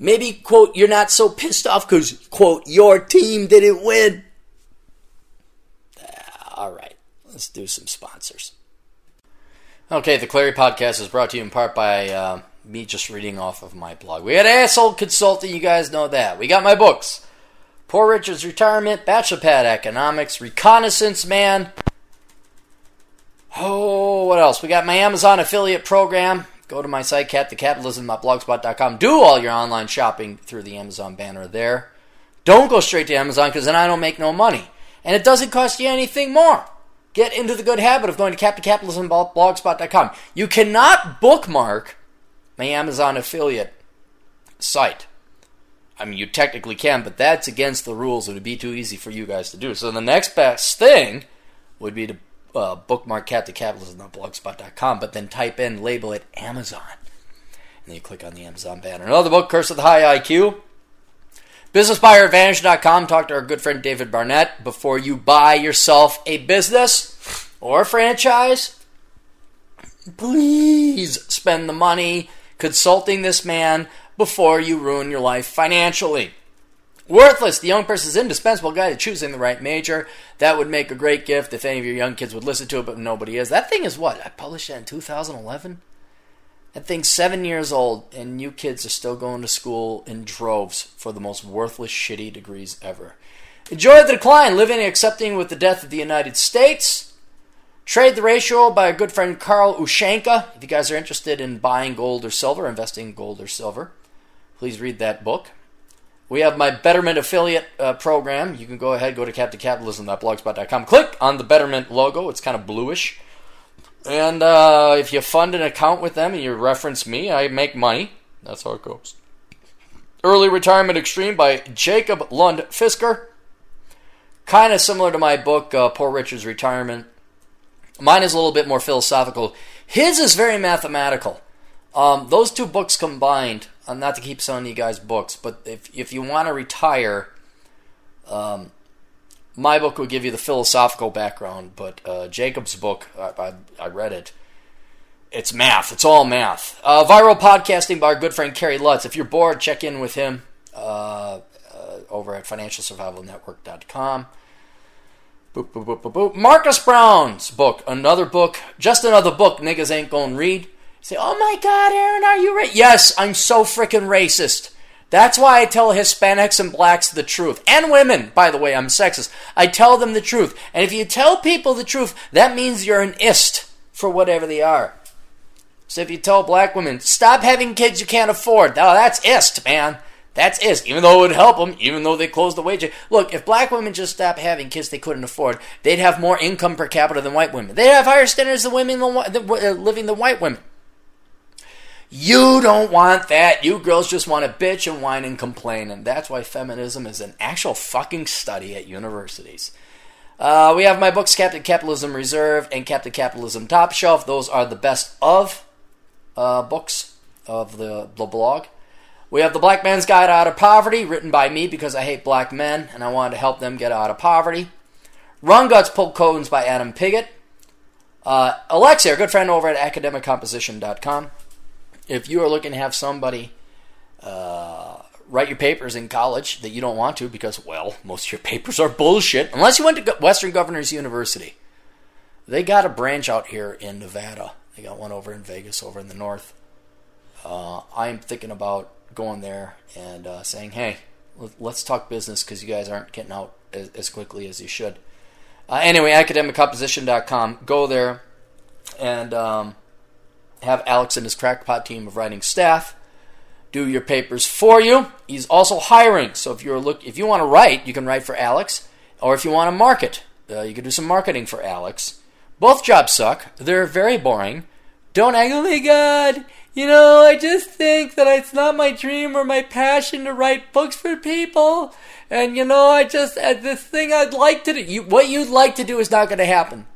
Maybe, quote, you're not so pissed off because, quote, your team didn't win. Ah, All right, let's do some sponsors. Okay, the Clarey podcast is brought to you in part by uh, me just reading off of my blog. We had Asshole Consulting, you guys know that. We got my books Poor Richard's Retirement, Bachelor Pad Economics, Reconnaissance Man. Oh, what else? We got my Amazon affiliate program. Go to my site, captaincapitalism.blogspot.com. Do all your online shopping through the Amazon banner there. Don't go straight to Amazon because then I don't make no money. And it doesn't cost you anything more. Get into the good habit of going to captaincapitalism.blogspot.com. You cannot bookmark my Amazon affiliate site. I mean, you technically can, but that's against the rules. It would be too easy for you guys to do. So the next best thing would be to uh, bookmark captaincapitalism.blogspot.com, but then type in, label it Amazon. And then you click on the Amazon banner. Another book, Curse of the High IQ. BusinessBuyerAdvantage.com. Talk to our good friend David Barnett before you buy yourself a business or a franchise. Please spend the money consulting this man before you ruin your life financially. Worthless, the young person's indispensable guide to choosing the right major. That would make a great gift if any of your young kids would listen to it, but nobody is. That thing is what? I published that in 2011? That thing's seven years old, and you kids are still going to school in droves for the most worthless, shitty degrees ever. Enjoy the decline, living and accepting with the death of the United States. Trade the Ratio by our good friend Carl Ushanka. If you guys are interested in buying gold or silver, investing in gold or silver, please read that book. We have my Betterment affiliate uh, program. You can go ahead, go to captaincapitalism.blogspot.com, click on the Betterment logo. It's kind of bluish. And uh, if you fund an account with them and you reference me, I make money. That's how it goes. Early Retirement Extreme by Jacob Lund Fisker. Kind of similar to my book, uh, Poor Richard's Retirement. Mine is a little bit more philosophical. His is very mathematical. Um, those two books combined, uh, not to keep selling you guys books, but if, if you want to retire, um, my book would give you the philosophical background, but uh, Jacob's book, I, I, I read it. It's math. It's all math. Uh, viral podcasting by our good friend Kerry Lutz. If you're bored, check in with him uh, uh, over at financialsurvivalnetwork.com. Boop, boop, boop, boop, boop. Marcus Brown's book, another book, just another book niggas ain't gonna read. You say, oh my god, Aaron, are you right? Yes, I'm so freaking racist. That's why I tell Hispanics and blacks the truth. And women, by the way, I'm sexist. I tell them the truth. And if you tell people the truth, that means you're an ist for whatever they are. So if you tell black women, stop having kids you can't afford, oh, that's ist, man. That's ist. Even though it would help them, even though they close the wage. Look, if black women just stopped having kids they couldn't afford, they'd have more income per capita than white women. They'd have higher standards than women uh, living than white women. You don't want that. You girls just want to bitch and whine and complain, and that's why feminism is an actual fucking study at universities. Uh, we have my books, Captain Capitalism Reserve and Captain Capitalism Top Shelf. Those are the best of uh, books of the, the blog. We have The Black Man's Guide Out of Poverty, written by me because I hate black men and I wanted to help them get out of poverty. Run Guts Pull Codes by Adam Piggott. Uh, Alexia, our good friend over at academiccomposition.com. If you are looking to have somebody uh, write your papers in college that you don't want to because, well, most of your papers are bullshit, unless you went to Western Governors University. They got a branch out here in Nevada. They got one over in Vegas, over in the north. Uh, I'm thinking about going there and uh, saying, hey, let- let's talk business because you guys aren't getting out as, as quickly as you should. Uh, anyway, academiccomposition.com. Go there and um, have Alex and his crackpot team of writing staff do your papers for you. He's also hiring, so if you're look if you want to write, you can write for Alex, or if you want to market, Uh, you can do some marketing for Alex. Both jobs suck. They're very boring. Don't act, oh my god, you know, I just think that it's not my dream or my passion to write books for people. And you know, I just, uh, this thing I'd like to do, you, what you'd like to do is not going to happen.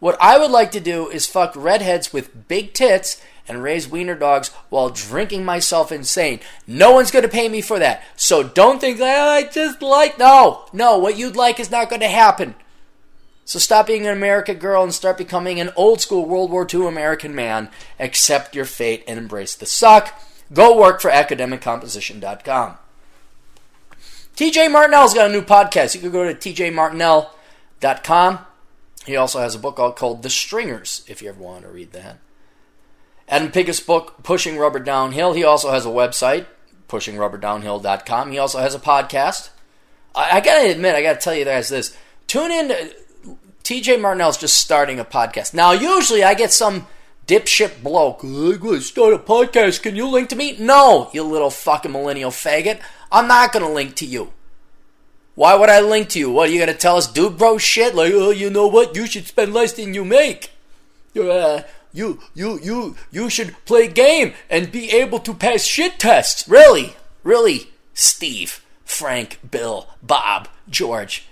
What I would like to do is fuck redheads with big tits and raise wiener dogs while drinking myself insane. No one's going to pay me for that. So don't think that I just like. No, no, what you'd like is not going to happen. So stop being an American girl and start becoming an old school World War II American man. Accept your fate and embrace the suck. Go work for academiccomposition.com. TJ Martinell's got a new podcast. You can go to tjmartinell.com. He also has a book called The Stringers, if you ever want to read that. Adam Piggott's book, Pushing Rubber Downhill. He also has a website, pushingrubberdownhill.com. He also has a podcast. I, I gotta admit, I gotta tell you guys this. Tune in. To, TJ Martinell's just starting a podcast. Now, usually I get some dipshit bloke. To start a podcast. Can you link to me? No, you little fucking millennial faggot. I'm not going to link to you. Why would I link to you? What are you to tell us, dude, bro? Shit, like, oh, you know what? You should spend less than you make. Uh, you, you, you, you should play game and be able to pass shit tests. Really, really, Steve, Frank, Bill, Bob, George.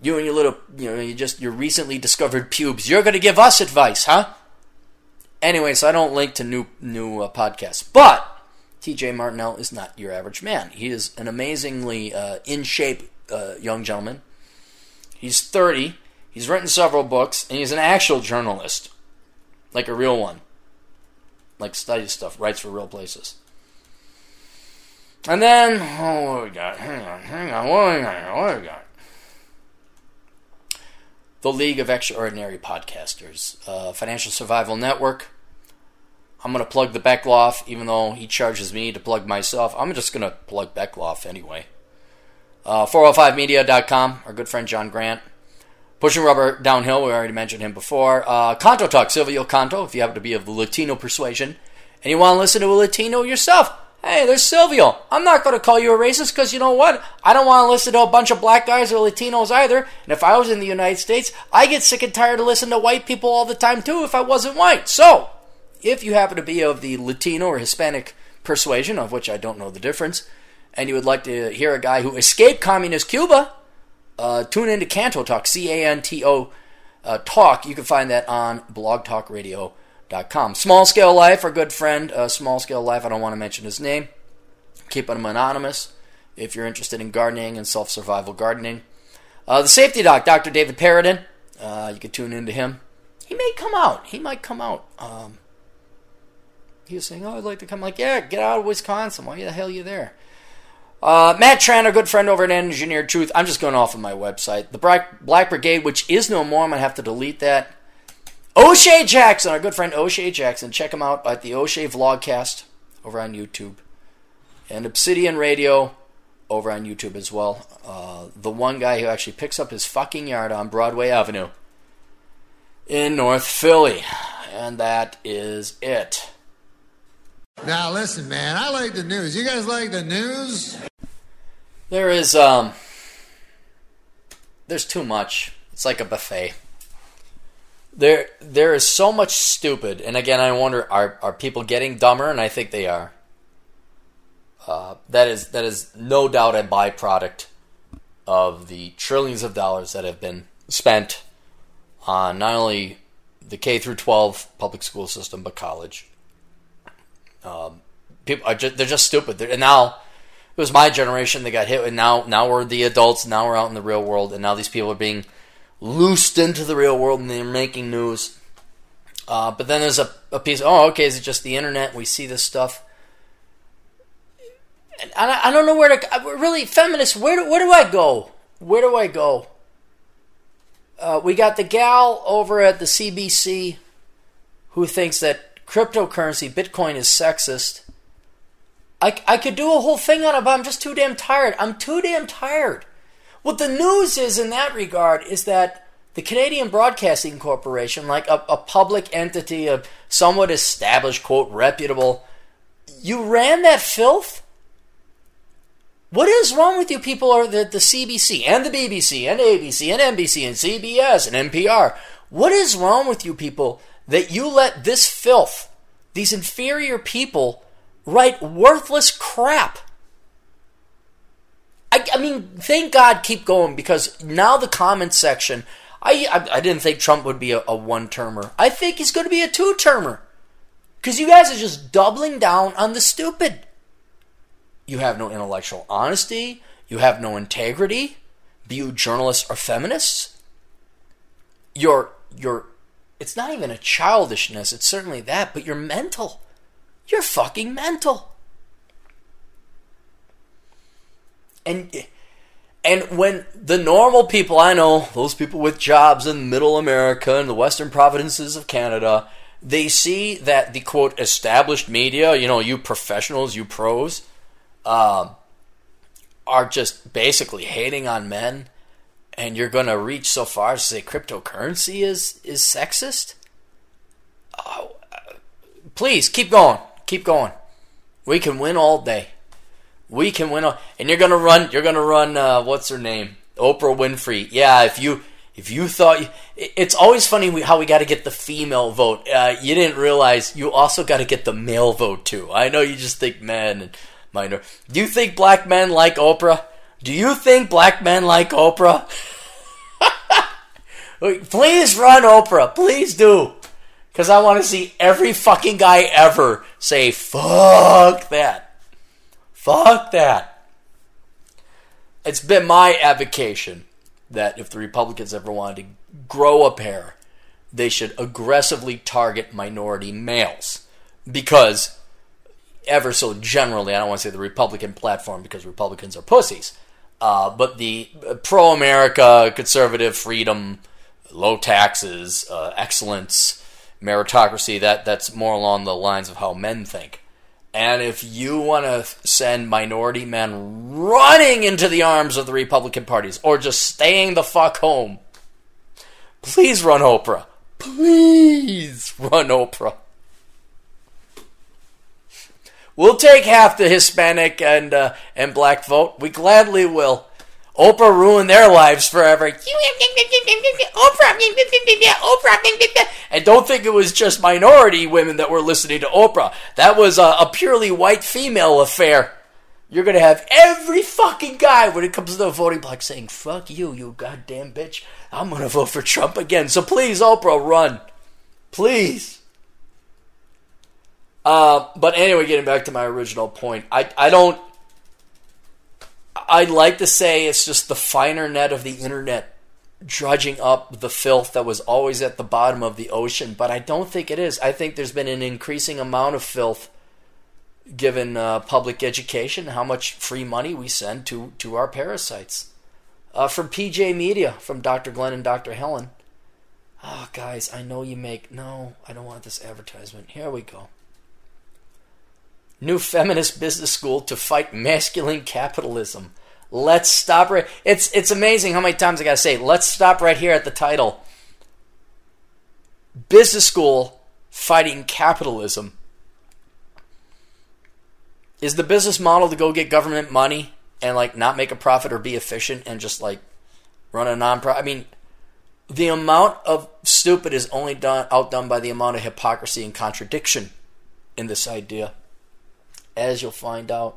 You and your little, you know, you just your recently discovered pubes. You're to give us advice, huh? Anyway, so I don't link to new new uh, podcasts, but T.J. Martinell is not your average man. He is an amazingly uh, in shape uh, young gentleman. He's 30. He's written several books, and he's an actual journalist, like a real one. Like studies stuff, writes for real places. And then, oh, what we got? Hang on, hang on, what we got? What we got? the League of Extraordinary Podcasters, uh, Financial Survival Network. I'm going to plug the Beckloff, even though he charges me to plug myself. I'm just going to plug Beckloff anyway. Uh, 405media.com, our good friend John Grant. Pushing Rubber Downhill, we already mentioned him before. Uh, Canto Talk, Silvio Canto, if you happen to be of the Latino persuasion and you want to listen to a Latino yourself, Hey, there's Silvio. I'm not going to call you a racist because you know what? I don't want to listen to a bunch of black guys or Latinos either. And if I was in the United States, I get sick and tired of listening to white people all the time too if I wasn't white. So, if you happen to be of the Latino or Hispanic persuasion, of which I don't know the difference, and you would like to hear a guy who escaped communist Cuba, uh, tune into Canto Talk, C A N T O uh, Talk. You can find that on Blog Talk Com. Small Scale Life, our good friend, uh, Small Scale Life, I don't want to mention his name. Keep him anonymous if you're interested in gardening and self survival gardening. Uh, the Safety Doc, Dr. David Paradin, uh, you can tune into him. He may come out. He might come out. Um, he was saying, Oh, I'd like to come. I'm like, yeah, get out of Wisconsin. Why the hell are you there? Uh, Matt Tran, our good friend over at Engineered Truth. I'm just going off of my website. The Black, Brigade, which is no more. I'm going to have to delete that. O'Shea Jackson, our good friend O'Shea Jackson. Check him out at the O'Shea Vlogcast over on YouTube. And Obsidian Radio over on YouTube as well. Uh, the one guy who actually picks up his fucking yard on Broadway Avenue in North Philly. And that is it. Now listen, man, I like the news. You guys like the news? There is um there's too much. It's like a buffet there there is so much stupid and again i wonder are are people getting dumber and i think they are uh, that is that is no doubt a byproduct of the trillions of dollars that have been spent on not only the K through 12 public school system but college. Um, people are just, they're just stupid. They're, and now it was my generation that got hit, and now now we're the adults. Now we're out in the real world, and now these people are being loosed into the real world and they're making news. Uh, but then there's a, a piece, oh, okay, is it just the internet? We see this stuff. And I, I don't know where to, really, feminists, where do, where do I go? Where do I go? Uh, we got the gal over at the CBC who thinks that cryptocurrency, Bitcoin, is sexist. I, I could do a whole thing on it, but I'm just too damn tired. I'm too damn tired. What the news is in that regard is that the Canadian Broadcasting Corporation, like a, a public entity, a somewhat established, quote, reputable, you ran that filth? What is wrong with you people are the, the CBC and the BBC and ABC and NBC and CBS and NPR? What is wrong with you people that you let this filth, these inferior people, write worthless crap? I, I mean, thank God keep going because now the comment section, I, I, I didn't think Trump would be a, a one termer. I think he's going to be a two termer. Because you guys are just doubling down on the stupid. You have no intellectual honesty. You have no integrity. Be you journalists or feminists. You're, you're, it's not even a childishness, it's certainly that, but you're mental. You're fucking mental. And, and when the normal people I know, those people with jobs in middle America and the western provinces of Canada, they see that the quote established media, you know, you professionals, you pros, um, are just basically hating on men, and you're going to reach so far as to say cryptocurrency is is sexist. Oh, uh, please keep going, keep going. We can win all day. We can win all, and you're gonna run. You're gonna run. Uh, what's her name? Oprah Winfrey. Yeah, if you if you thought it's always funny how we got to get the female vote. Uh, you didn't realize you also got to get the male vote too. I know you just think men and minor. Do you think black men like Oprah? Do you think black men like Oprah? Please run Oprah. Please do. Because I want to see every fucking guy ever say, fuck that. Fuck that. It's been my avocation that if the Republicans ever wanted to grow a pair, they should aggressively target minority males. Because ever so generally, I don't want to say the Republican platform because Republicans are pussies, uh, but the pro America, conservative, freedom, low taxes, uh, excellence, meritocracy, that, that's more along the lines of how men think. And if you want to send minority men running into the arms of the Republican parties or just staying the fuck home, please run Oprah. Please run Oprah. We'll take half the Hispanic and uh, and black vote. We gladly will. Oprah ruined their lives forever. Oprah, Oprah, and don't think it was just minority women that were listening to Oprah. That was a, a purely white female affair. You're gonna have every fucking guy when it comes to the voting block saying "fuck you, you goddamn bitch." I'm gonna vote for Trump again. So please, Oprah, run, please. Uh, but anyway, getting back to my original point, I I don't. I'd like to say it's just the finer net of the internet drudging up the filth that was always at the bottom of the ocean, but I don't think it is. I think there's been an increasing amount of filth given uh, public education, how much free money we send to, to our parasites. Uh, from PJ Media, from Dr. Glenn and Dr. Helen. Oh, guys, I know you make. No, I don't want this advertisement. Here we go new feminist business school to fight masculine capitalism. Let's stop right. It's it's amazing how many times I gotta say. Let's stop right here at the title. Business school fighting capitalism. Is the business model to go get government money and like not make a profit or be efficient and just like run a nonprofit? I mean, the amount of stupid is only done outdone by the amount of hypocrisy and contradiction in this idea as you'll find out.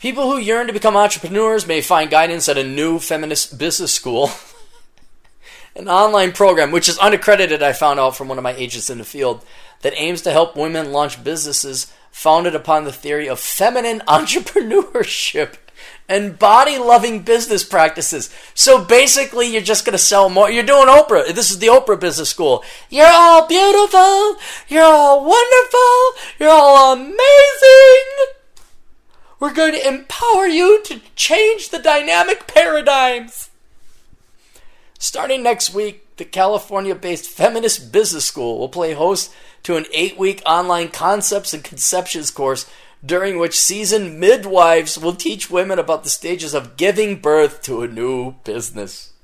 People who yearn to become entrepreneurs may find guidance at a new feminist business school, an online program which is unaccredited, I found out from one of my agents in the field, that aims to help women launch businesses founded upon the theory of feminine entrepreneurship and body loving business practices. So basically, you're just going to sell more. You're doing Oprah. This is the Oprah Business School. You're all beautiful. You're all wonderful. You're all amazing. We're going to empower you to change the dynamic paradigms. Starting next week, the California based Feminist Business School will play host to an eight week online concepts and conceptions course during which seasoned midwives will teach women about the stages of giving birth to a new business.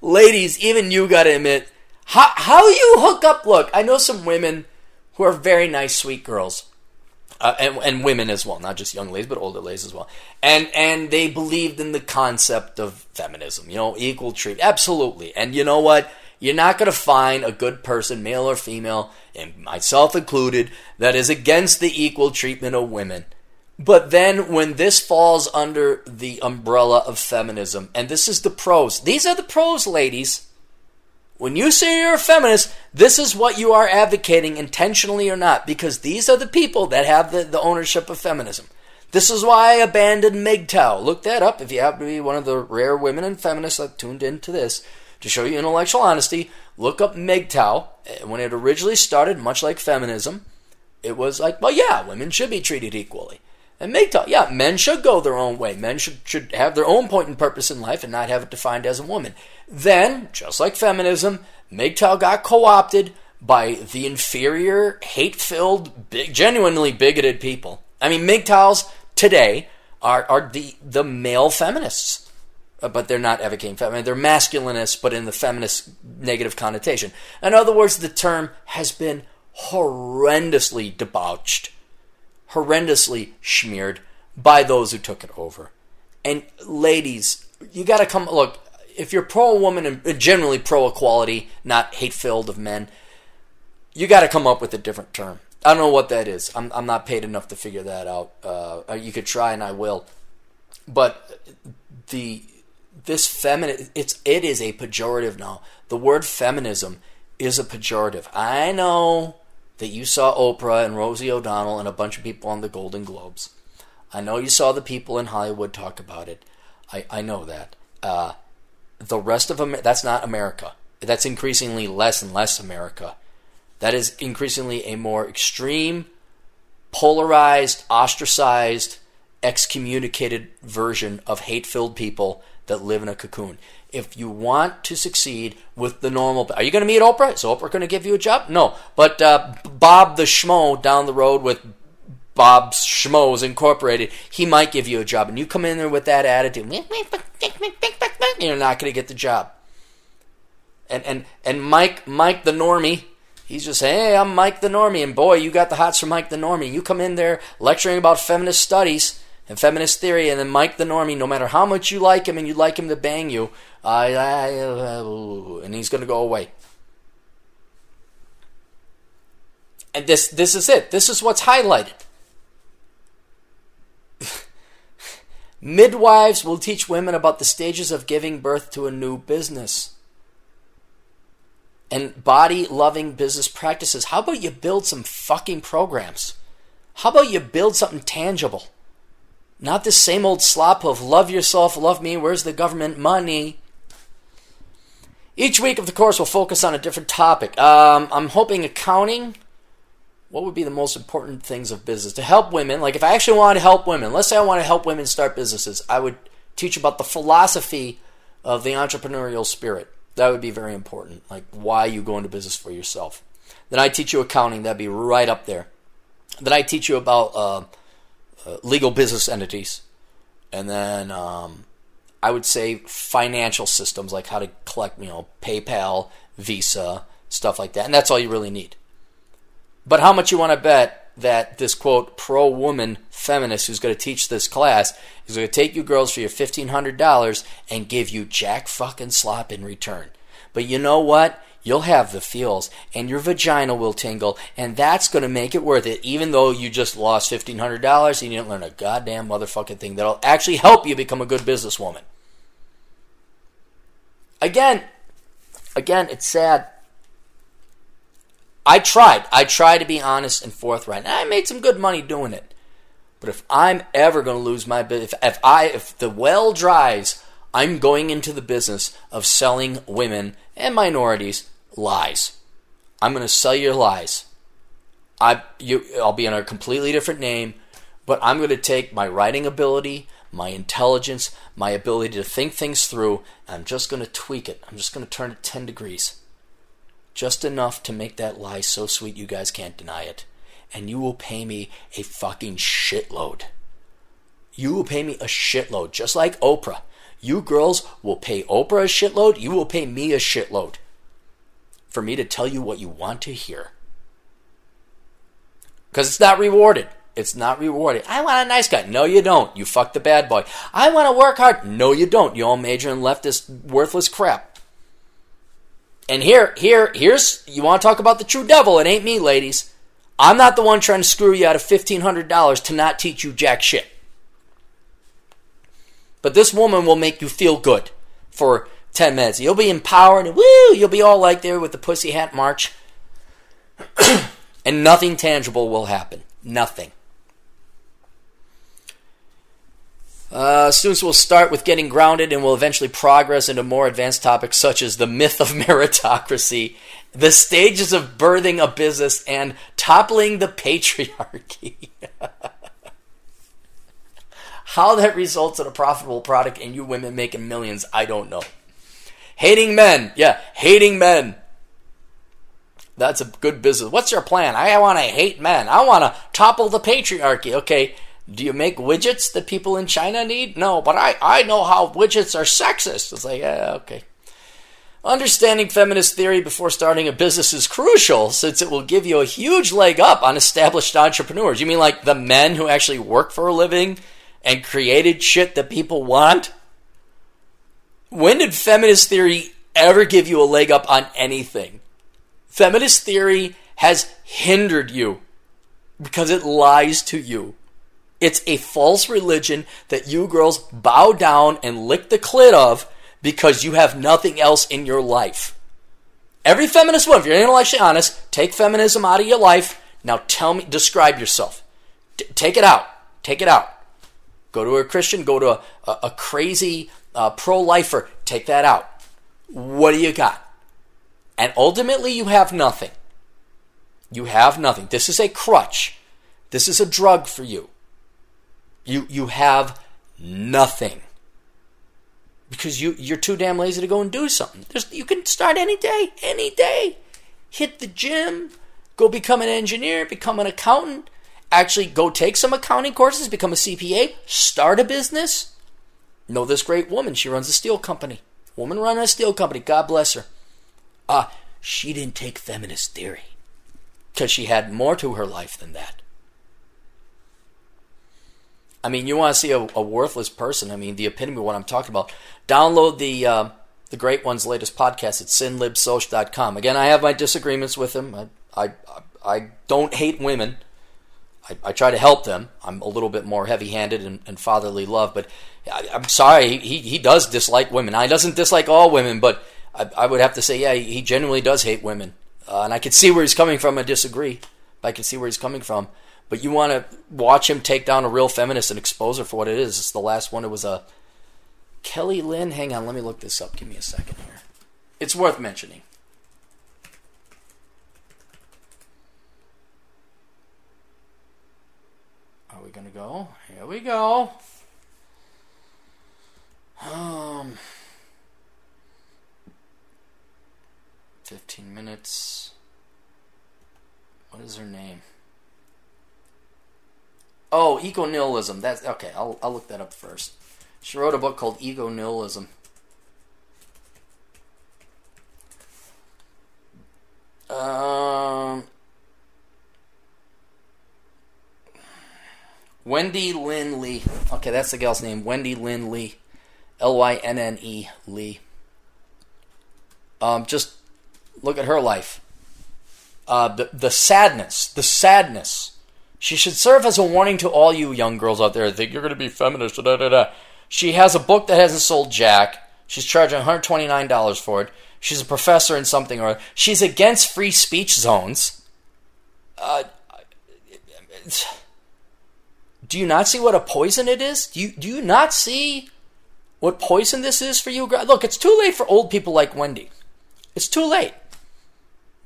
Ladies, even you gotta admit, how, how you hook up. Look, I know some women who are very nice, sweet girls. Uh, and, and women as well, not just young ladies, but older ladies as well. And and they believed in the concept of feminism, you know, equal treatment, absolutely. And you know what? You're not going to find a good person, male or female, and myself included, that is against the equal treatment of women. But then when this falls under the umbrella of feminism, and this is the pros, these are the pros, ladies. When you say you're a feminist, this is what you are advocating, intentionally or not, because these are the people that have the, the ownership of feminism. This is why I abandoned MGTOW. Look that up if you happen to be one of the rare women and feminists that tuned into this. To show you intellectual honesty, look up MGTOW. Eh, when it originally started, much like feminism, it was like, well, yeah, women should be treated equally. And MGTOW, yeah, men should go their own way. Men should, should have their own point and purpose in life and not have it defined as a woman. Then, just like feminism, MGTOW got co opted by the inferior, hate filled, big, genuinely bigoted people. I mean, MGTOWs today are, are the, the male feminists. Uh, but they're not advocating feminism. They're masculinists, but in the feminist negative connotation. In other words, the term has been horrendously debauched, horrendously smeared by those who took it over. And ladies, you got to come look. If you're pro woman and generally pro equality, not hate filled of men, you got to come up with a different term. I don't know what that is. I'm, I'm not paid enough to figure that out. Uh, you could try, and I will. But the this feminine it's it is a pejorative now. The word feminism is a pejorative. I know that you saw Oprah and Rosie O'Donnell and a bunch of people on the Golden Globes. I know you saw the people in Hollywood talk about it. I, I know that. Uh, the rest of them, that's not America. That's increasingly less and less America. That is increasingly a more extreme, polarized, ostracized, excommunicated version of hate filled people that live in a cocoon. If you want to succeed with the normal, are you going to meet Oprah? Is Oprah going to give you a job? No. But uh, Bob the Schmo down the road with Bob Schmoes Incorporated, he might give you a job. And you come in there with that attitude, you're not going to get the job. And and and Mike Mike the Normie, he's just saying, hey, I'm Mike the Normie, and boy, you got the hots for Mike the Normie. You come in there lecturing about feminist studies and feminist theory, and then Mike the Normie, no matter how much you like him and you'd like him to bang you, uh, and he's going to go away. And this, this is it. This is what's highlighted. Midwives will teach women about the stages of giving birth to a new business. And body loving business practices. How about you build some fucking programs? How about you build something tangible? Not the same old slop of love yourself, love me, where's the government money? Each week of the course will focus on a different topic. Um, I'm hoping accounting. What would be the most important things of business? To help women, like if I actually want to help women, let's say I want to help women start businesses, I would teach about the philosophy of the entrepreneurial spirit. That would be very important. Like why you go into business for yourself. Then I teach you accounting. That'd be right up there. Then I teach you about uh, uh, legal business entities, and then um, I would say financial systems like how to collect, you know, PayPal, Visa, stuff like that, and that's all you really need. But how much you want to bet that this quote pro woman feminist who's going to teach this class is going to take you girls for your fifteen hundred dollars and give you jack fucking slop in return? But you know what? you'll have the feels and your vagina will tingle and that's going to make it worth it even though you just lost $1500 and you didn't learn a goddamn motherfucking thing that'll actually help you become a good businesswoman again again it's sad i tried i tried to be honest and forthright and i made some good money doing it but if i'm ever going to lose my if, if i if the well dries I'm going into the business of selling women and minorities lies. I'm going to sell your lies. I you I'll be under a completely different name, but I'm going to take my writing ability, my intelligence, my ability to think things through, and I'm just going to tweak it. I'm just going to turn it 10 degrees. Just enough to make that lie so sweet you guys can't deny it. And you will pay me a fucking shitload. You will pay me a shitload, just like Oprah. You girls will pay Oprah a shitload, you will pay me a shitload for me to tell you what you want to hear. Because it's not rewarded. It's not rewarded. I want a nice guy. No, you don't. You fuck the bad boy. I want to work hard. No, you don't. You all major in leftist worthless crap. And here, here, here's you want to talk about the true devil. It ain't me, ladies. I'm not the one trying to screw you out of fifteen hundred dollars to not teach you jack shit. But this woman will make you feel good for ten minutes. You'll be empowered and woo, you'll be all like there with the pussy hat march. and nothing tangible will happen. Nothing. Uh, students will start with getting grounded and will eventually progress into more advanced topics such as the myth of meritocracy, the stages of birthing a business, and toppling the patriarchy. How that results in a profitable product and you women making millions, I don't know. Hating men. Yeah, hating men. That's a good business. What's your plan? I want to hate men. I want to topple the patriarchy. Okay, do you make widgets that people in China need? No, but I, I know how widgets are sexist. It's like, yeah, okay. Understanding feminist theory before starting a business is crucial since it will give you a huge leg up on established entrepreneurs. You mean like the men who actually work for a living and created shit that people want? When did feminist theory ever give you a leg up on anything? Feminist theory has hindered you because it lies to you. It's a false religion that you girls bow down and lick the clit of because you have nothing else in your life. Every feminist woman, if you're intellectually honest, take feminism out of your life. Now tell me, describe yourself. D- take it out. Take it out. Go to a Christian, go to a, a, a crazy uh, pro lifer. Take that out. What do you got? And ultimately, you have nothing. You have nothing. This is a crutch. This is a drug for you. You you have nothing because you you're too damn lazy to go and do something. There's, you can start any day, any day. Hit the gym, go become an engineer, become an accountant. Actually, go take some accounting courses, become a CPA, start a business. Know this great woman. She runs a steel company. Woman running a steel company. God bless her. Ah, uh, she didn't take feminist theory because she had more to her life than that. I mean, you want to see a, a, worthless person. I mean, the epitome of what I'm talking about. Download the uh, the Great One's latest podcast at sinlibsoch.com. Again, I have my disagreements with him. I I, I don't hate women. I, I try to help them. I'm a little bit more heavy-handed and, and fatherly love, but I, am sorry, he, he does dislike women. He doesn't dislike all women, but I, I would have to say, yeah, he genuinely does hate women. Uh, and I can see where he's coming from. I disagree, but I can see where he's coming from. But you want to watch him take down a real feminist and expose her for what it is. It's the last one. It was a Kelly Lynn. Hang on, let me look this up. Give me a second here. It's worth mentioning. Are we gonna go? Here we go. Um, fifteen minutes. What is her name? Oh, ego nihilism. That's okay. I'll I'll look that up first. She wrote a book called Ego Nihilism. Um, Wendy Lynn Lee. Okay, that's the gal's name. Wendy Lynn Lee. L Y N N E Lee. Um, just look at her life. Uh, the the sadness, the sadness she should serve as a warning to all you young girls out there that think you're going to be feminist. Da, da, da. She has a book that hasn't sold jack. She's charging $129 for it. She's a professor in something or she's against free speech zones. Uh, do you not see what a poison it is? Do you do you not see what poison this is for you? Look, it's too late for old people like Wendy. It's too late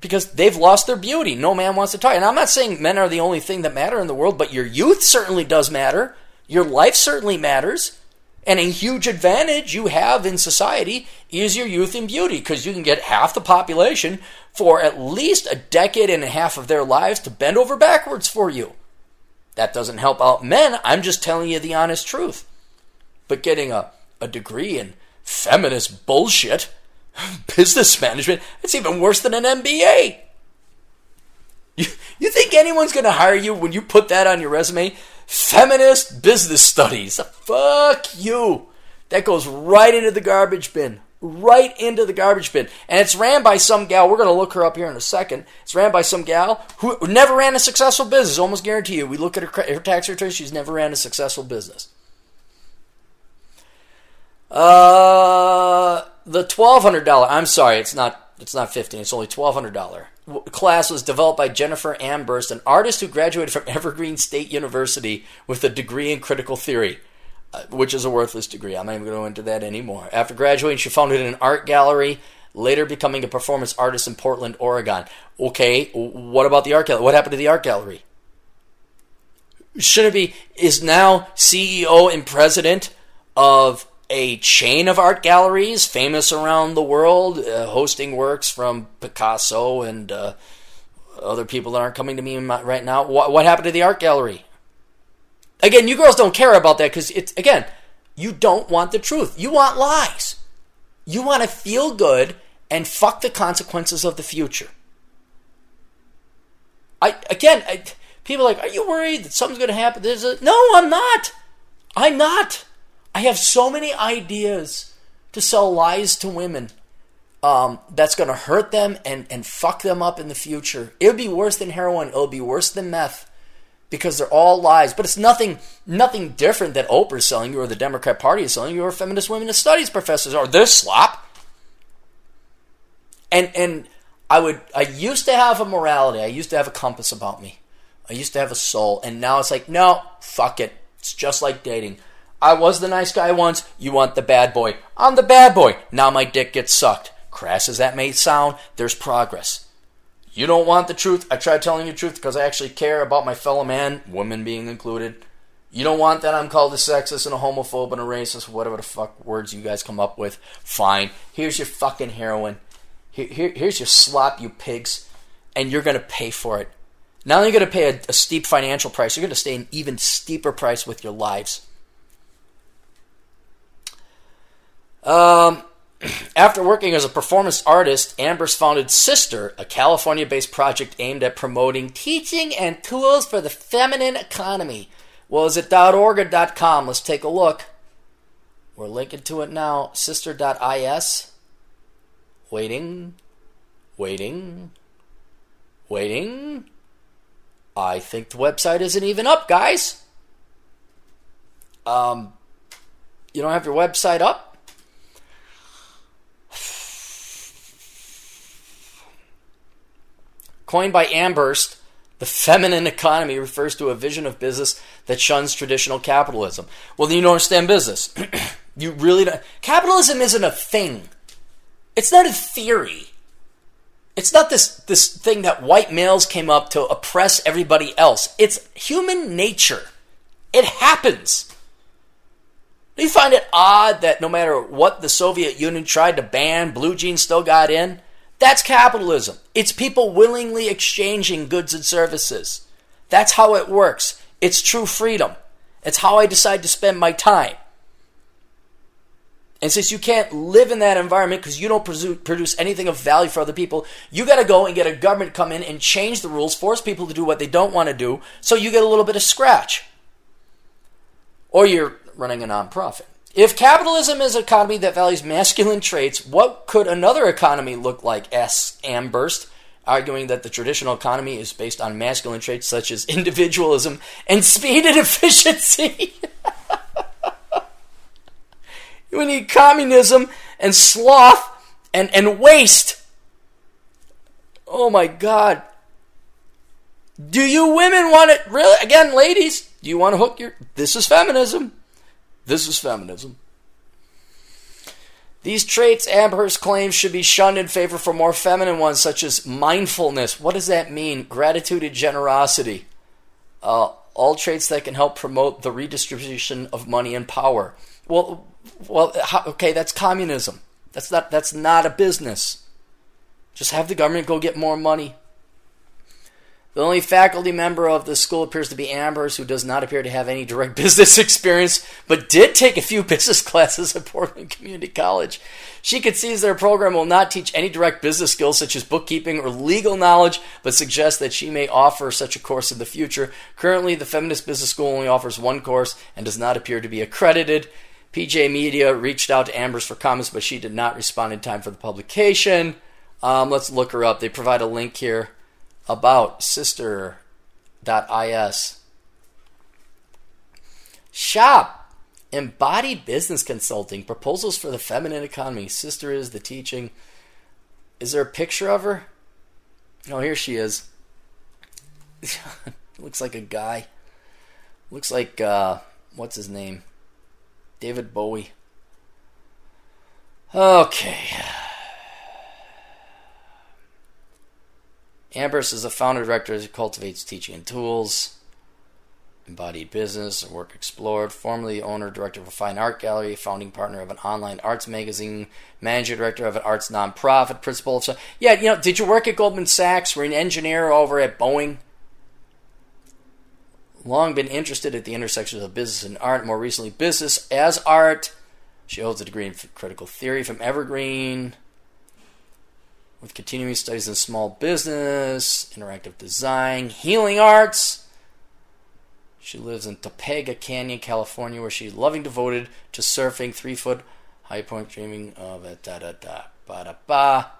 because they've lost their beauty. No man wants to talk. And I'm not saying men are the only thing that matter in the world, but your youth certainly does matter. Your life certainly matters. And a huge advantage you have in society is your youth and beauty because you can get half the population for at least a decade and a half of their lives to bend over backwards for you. That doesn't help out men. I'm just telling you the honest truth. But getting a, a degree in feminist bullshit business management, it's even worse than an MBA. You, you think anyone's going to hire you when you put that on your resume? Feminist business studies. Fuck you. That goes right into the garbage bin. Right into the garbage bin. And it's ran by some gal. We're going to look her up here in a second. It's ran by some gal who never ran a successful business. Almost guarantee you. We look at her, her tax return. She's never ran a successful business. Uh, the twelve hundred dollar. I'm sorry, it's not. It's not fifteen. It's only twelve hundred dollar class was developed by Jennifer Armbrust, an artist who graduated from Evergreen State University with a degree in critical theory, uh, which is a worthless degree. I'm not even going to go into that anymore. After graduating, she founded an art gallery, later becoming a performance artist in Portland, Oregon. Okay, what about the art gallery? What happened to the art gallery? Shouldn't be is now CEO and president of a chain of art galleries famous around the world, uh, hosting works from Picasso and uh, other people that aren't coming to me right now. What, what happened to the art gallery? Again, you girls don't care about that because it's, again, you don't want the truth. You want lies. You want to feel good and fuck the consequences of the future. I, again, I, people are like, are you worried that something's going to happen? There's a, no, I'm not. I'm not. I have so many ideas to sell lies to women um, that's going to hurt them and, and fuck them up in the future. It would be worse than heroin. It'll be worse than meth because they're all lies. But it's nothing nothing different that Oprah's selling you or the Democrat Party is selling you or feminist women studies professors are. This slop. And and I would I used to have a morality. I used to have a compass about me. I used to have a soul. And now it's like, no, fuck it. It's just like dating. I was the nice guy once. You want the bad boy. I'm the bad boy. Now my dick gets sucked. Crass as that may sound, there's progress. You don't want the truth. I try telling you the truth because I actually care about my fellow man, woman being included. You don't want that I'm called a sexist and a homophobe and a racist, whatever the fuck words you guys come up with. Fine. Here's your fucking heroin. Here, here, here's your slop, you pigs. And you're going to pay for it. Not only are you going to pay a, a steep financial price, you're going to stay an even steeper price with your lives. Um, after working as a performance artist, Armbrust founded Sister, a California based project aimed at promoting teaching and tools for the feminine economy. Well, is it .org or .com? Let's take a look. We're linking to it now. Sister.is. Waiting. Waiting. Waiting. I think the website isn't even up, guys. Um, you don't have your website up? Coined by Armbrust, the feminine economy refers to a vision of business that shuns traditional capitalism. Well, then you don't understand business. you really don't. Capitalism isn't a thing. It's not a theory. It's not this, this thing that white males came up to oppress everybody else. It's human nature. It happens. Do you find it odd that no matter what the Soviet Union tried to ban, blue jeans still got in? That's capitalism. It's people willingly exchanging goods and services. That's how it works. It's true freedom. It's how I decide to spend my time. And since you can't live in that environment because you don't produce anything of value for other people, you got to go and get a government come in and change the rules, force people to do what they don't want to do, so you get a little bit of scratch. Or you're running a nonprofit. If capitalism is an economy that values masculine traits, what could another economy look like? asks Armbrust, arguing that the traditional economy is based on masculine traits such as individualism and speed and efficiency. we need communism and sloth and, and waste. Oh my God. Do you women want it? Really? Again, ladies, do you want to hook your. This is feminism. This is feminism. These traits, Armbrust claims, should be shunned in favor for more feminine ones, such as mindfulness. What does that mean? Gratitude and generosity. Uh, all traits that can help promote the redistribution of money and power. Well, well, okay, that's communism. That's not that's not a business. Just have the government go get more money. The only faculty member of the school appears to be Armbrust, who does not appear to have any direct business experience, but did take a few business classes at Portland Community College. She concedes their program will not teach any direct business skills such as bookkeeping or legal knowledge, but suggests that she may offer such a course in the future. Currently, the Feminist Business School only offers one course and does not appear to be accredited. PJ Media reached out to Armbrust for comments, but she did not respond in time for the publication. Um, let's look her up. They provide a link here about sister.is. Shop embodied business consulting proposals for the feminine economy. Sister is the teaching. Is there a picture of her? Oh, here she is. Looks like a guy. Looks like uh, what's his name? David Bowie. Okay. Armbrust is the founder director who cultivates teaching and tools, embodied business, work explored, formerly owner director of a fine art gallery, founding partner of an online arts magazine, manager director of an arts nonprofit, principal of. Yeah, you know, did you work at Goldman Sachs? Were an engineer over at Boeing? Long been interested at the intersections of business and art, more recently, business as art. She holds a degree in critical theory from Evergreen with continuing studies in small business, interactive design, healing arts. She lives in Topanga Canyon, California, where she's loving devoted to surfing, three foot high point, dreaming of it. Da da da ba da ba.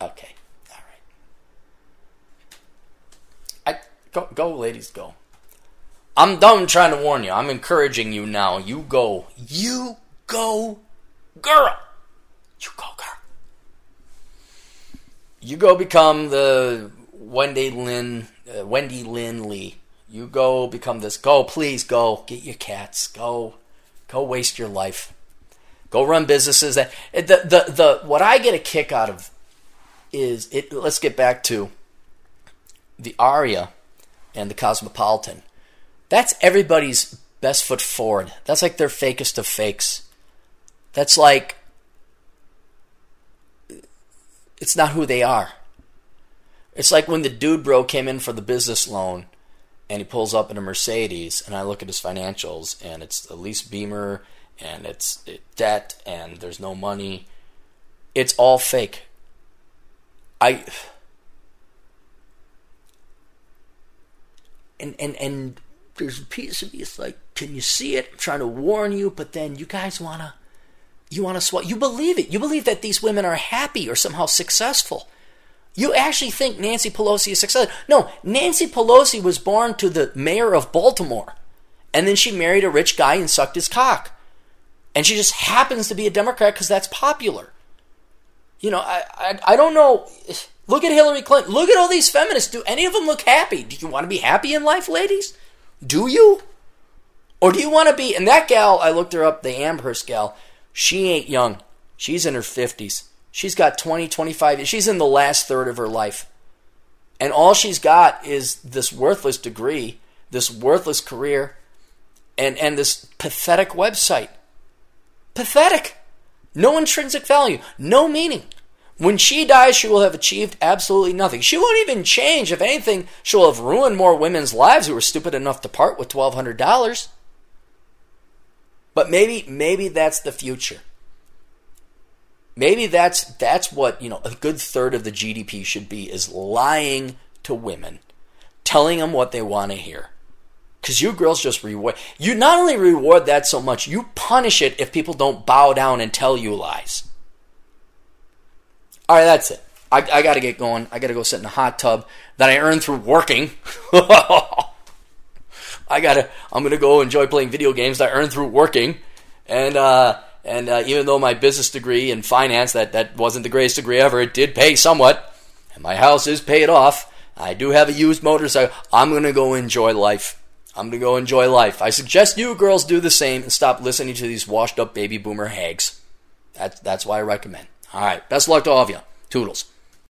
Okay, all right. I go go, ladies, go. I'm done trying to warn you. I'm encouraging you now. You go. You go, girl. You go, girl you go become the Wendy Lynn, uh, Wendy Lynn Lee. You go become this. Go, please go. Get your cats. Go, go waste your life. Go run businesses. That the the the what I get a kick out of is it. Let's get back to the Aria and the Cosmopolitan. That's everybody's best foot forward. That's like their fakest of fakes. That's like it's not who they are. It's like when the dude bro came in for the business loan and he pulls up in a Mercedes and I look at his financials and it's a lease beamer and it's debt and there's no money. It's all fake. I and and and there's a piece of me it's like can you see it I'm trying to warn you but then you guys want to you want to swat. You believe it. You believe that these women are happy or somehow successful. You actually think Nancy Pelosi is successful. No, Nancy Pelosi was born to the mayor of Baltimore. And then she married a rich guy and sucked his cock. And she just happens to be a Democrat because that's popular. You know, I, I, I don't know. Look at Hillary Clinton. Look at all these feminists. Do any of them look happy? Do you want to be happy in life, ladies? Do you? Or do you want to be? And that gal, I looked her up, the Armbrust gal, she ain't young. She's in her 50s. She's got 20, 25. She's in the last third of her life. And all she's got is this worthless degree, this worthless career, and, and this pathetic website. Pathetic. No intrinsic value, no meaning. When she dies, she will have achieved absolutely nothing. She won't even change. If anything, she'll have ruined more women's lives who were stupid enough to part with $1,200. But maybe maybe that's the future. Maybe that's that's what, you know, a good third of the GDP should be is lying to women, telling them what they want to hear. Cuz you girls just reward you not only reward that so much, you punish it if people don't bow down and tell you lies. All right, that's it. I, I got to get going. I got to go sit in a hot tub that I earned through working. I gotta, I'm gonna go enjoy playing video games that I earn through working, and uh, and uh, even though my business degree in finance that that wasn't the greatest degree ever, it did pay somewhat, and my house is paid off. I do have a used motorcycle. I'm gonna go enjoy life. I'm gonna go enjoy life. I suggest you girls do the same and stop listening to these washed up baby boomer hags. That's that's why I recommend. All right, best luck to all of you. Toodles.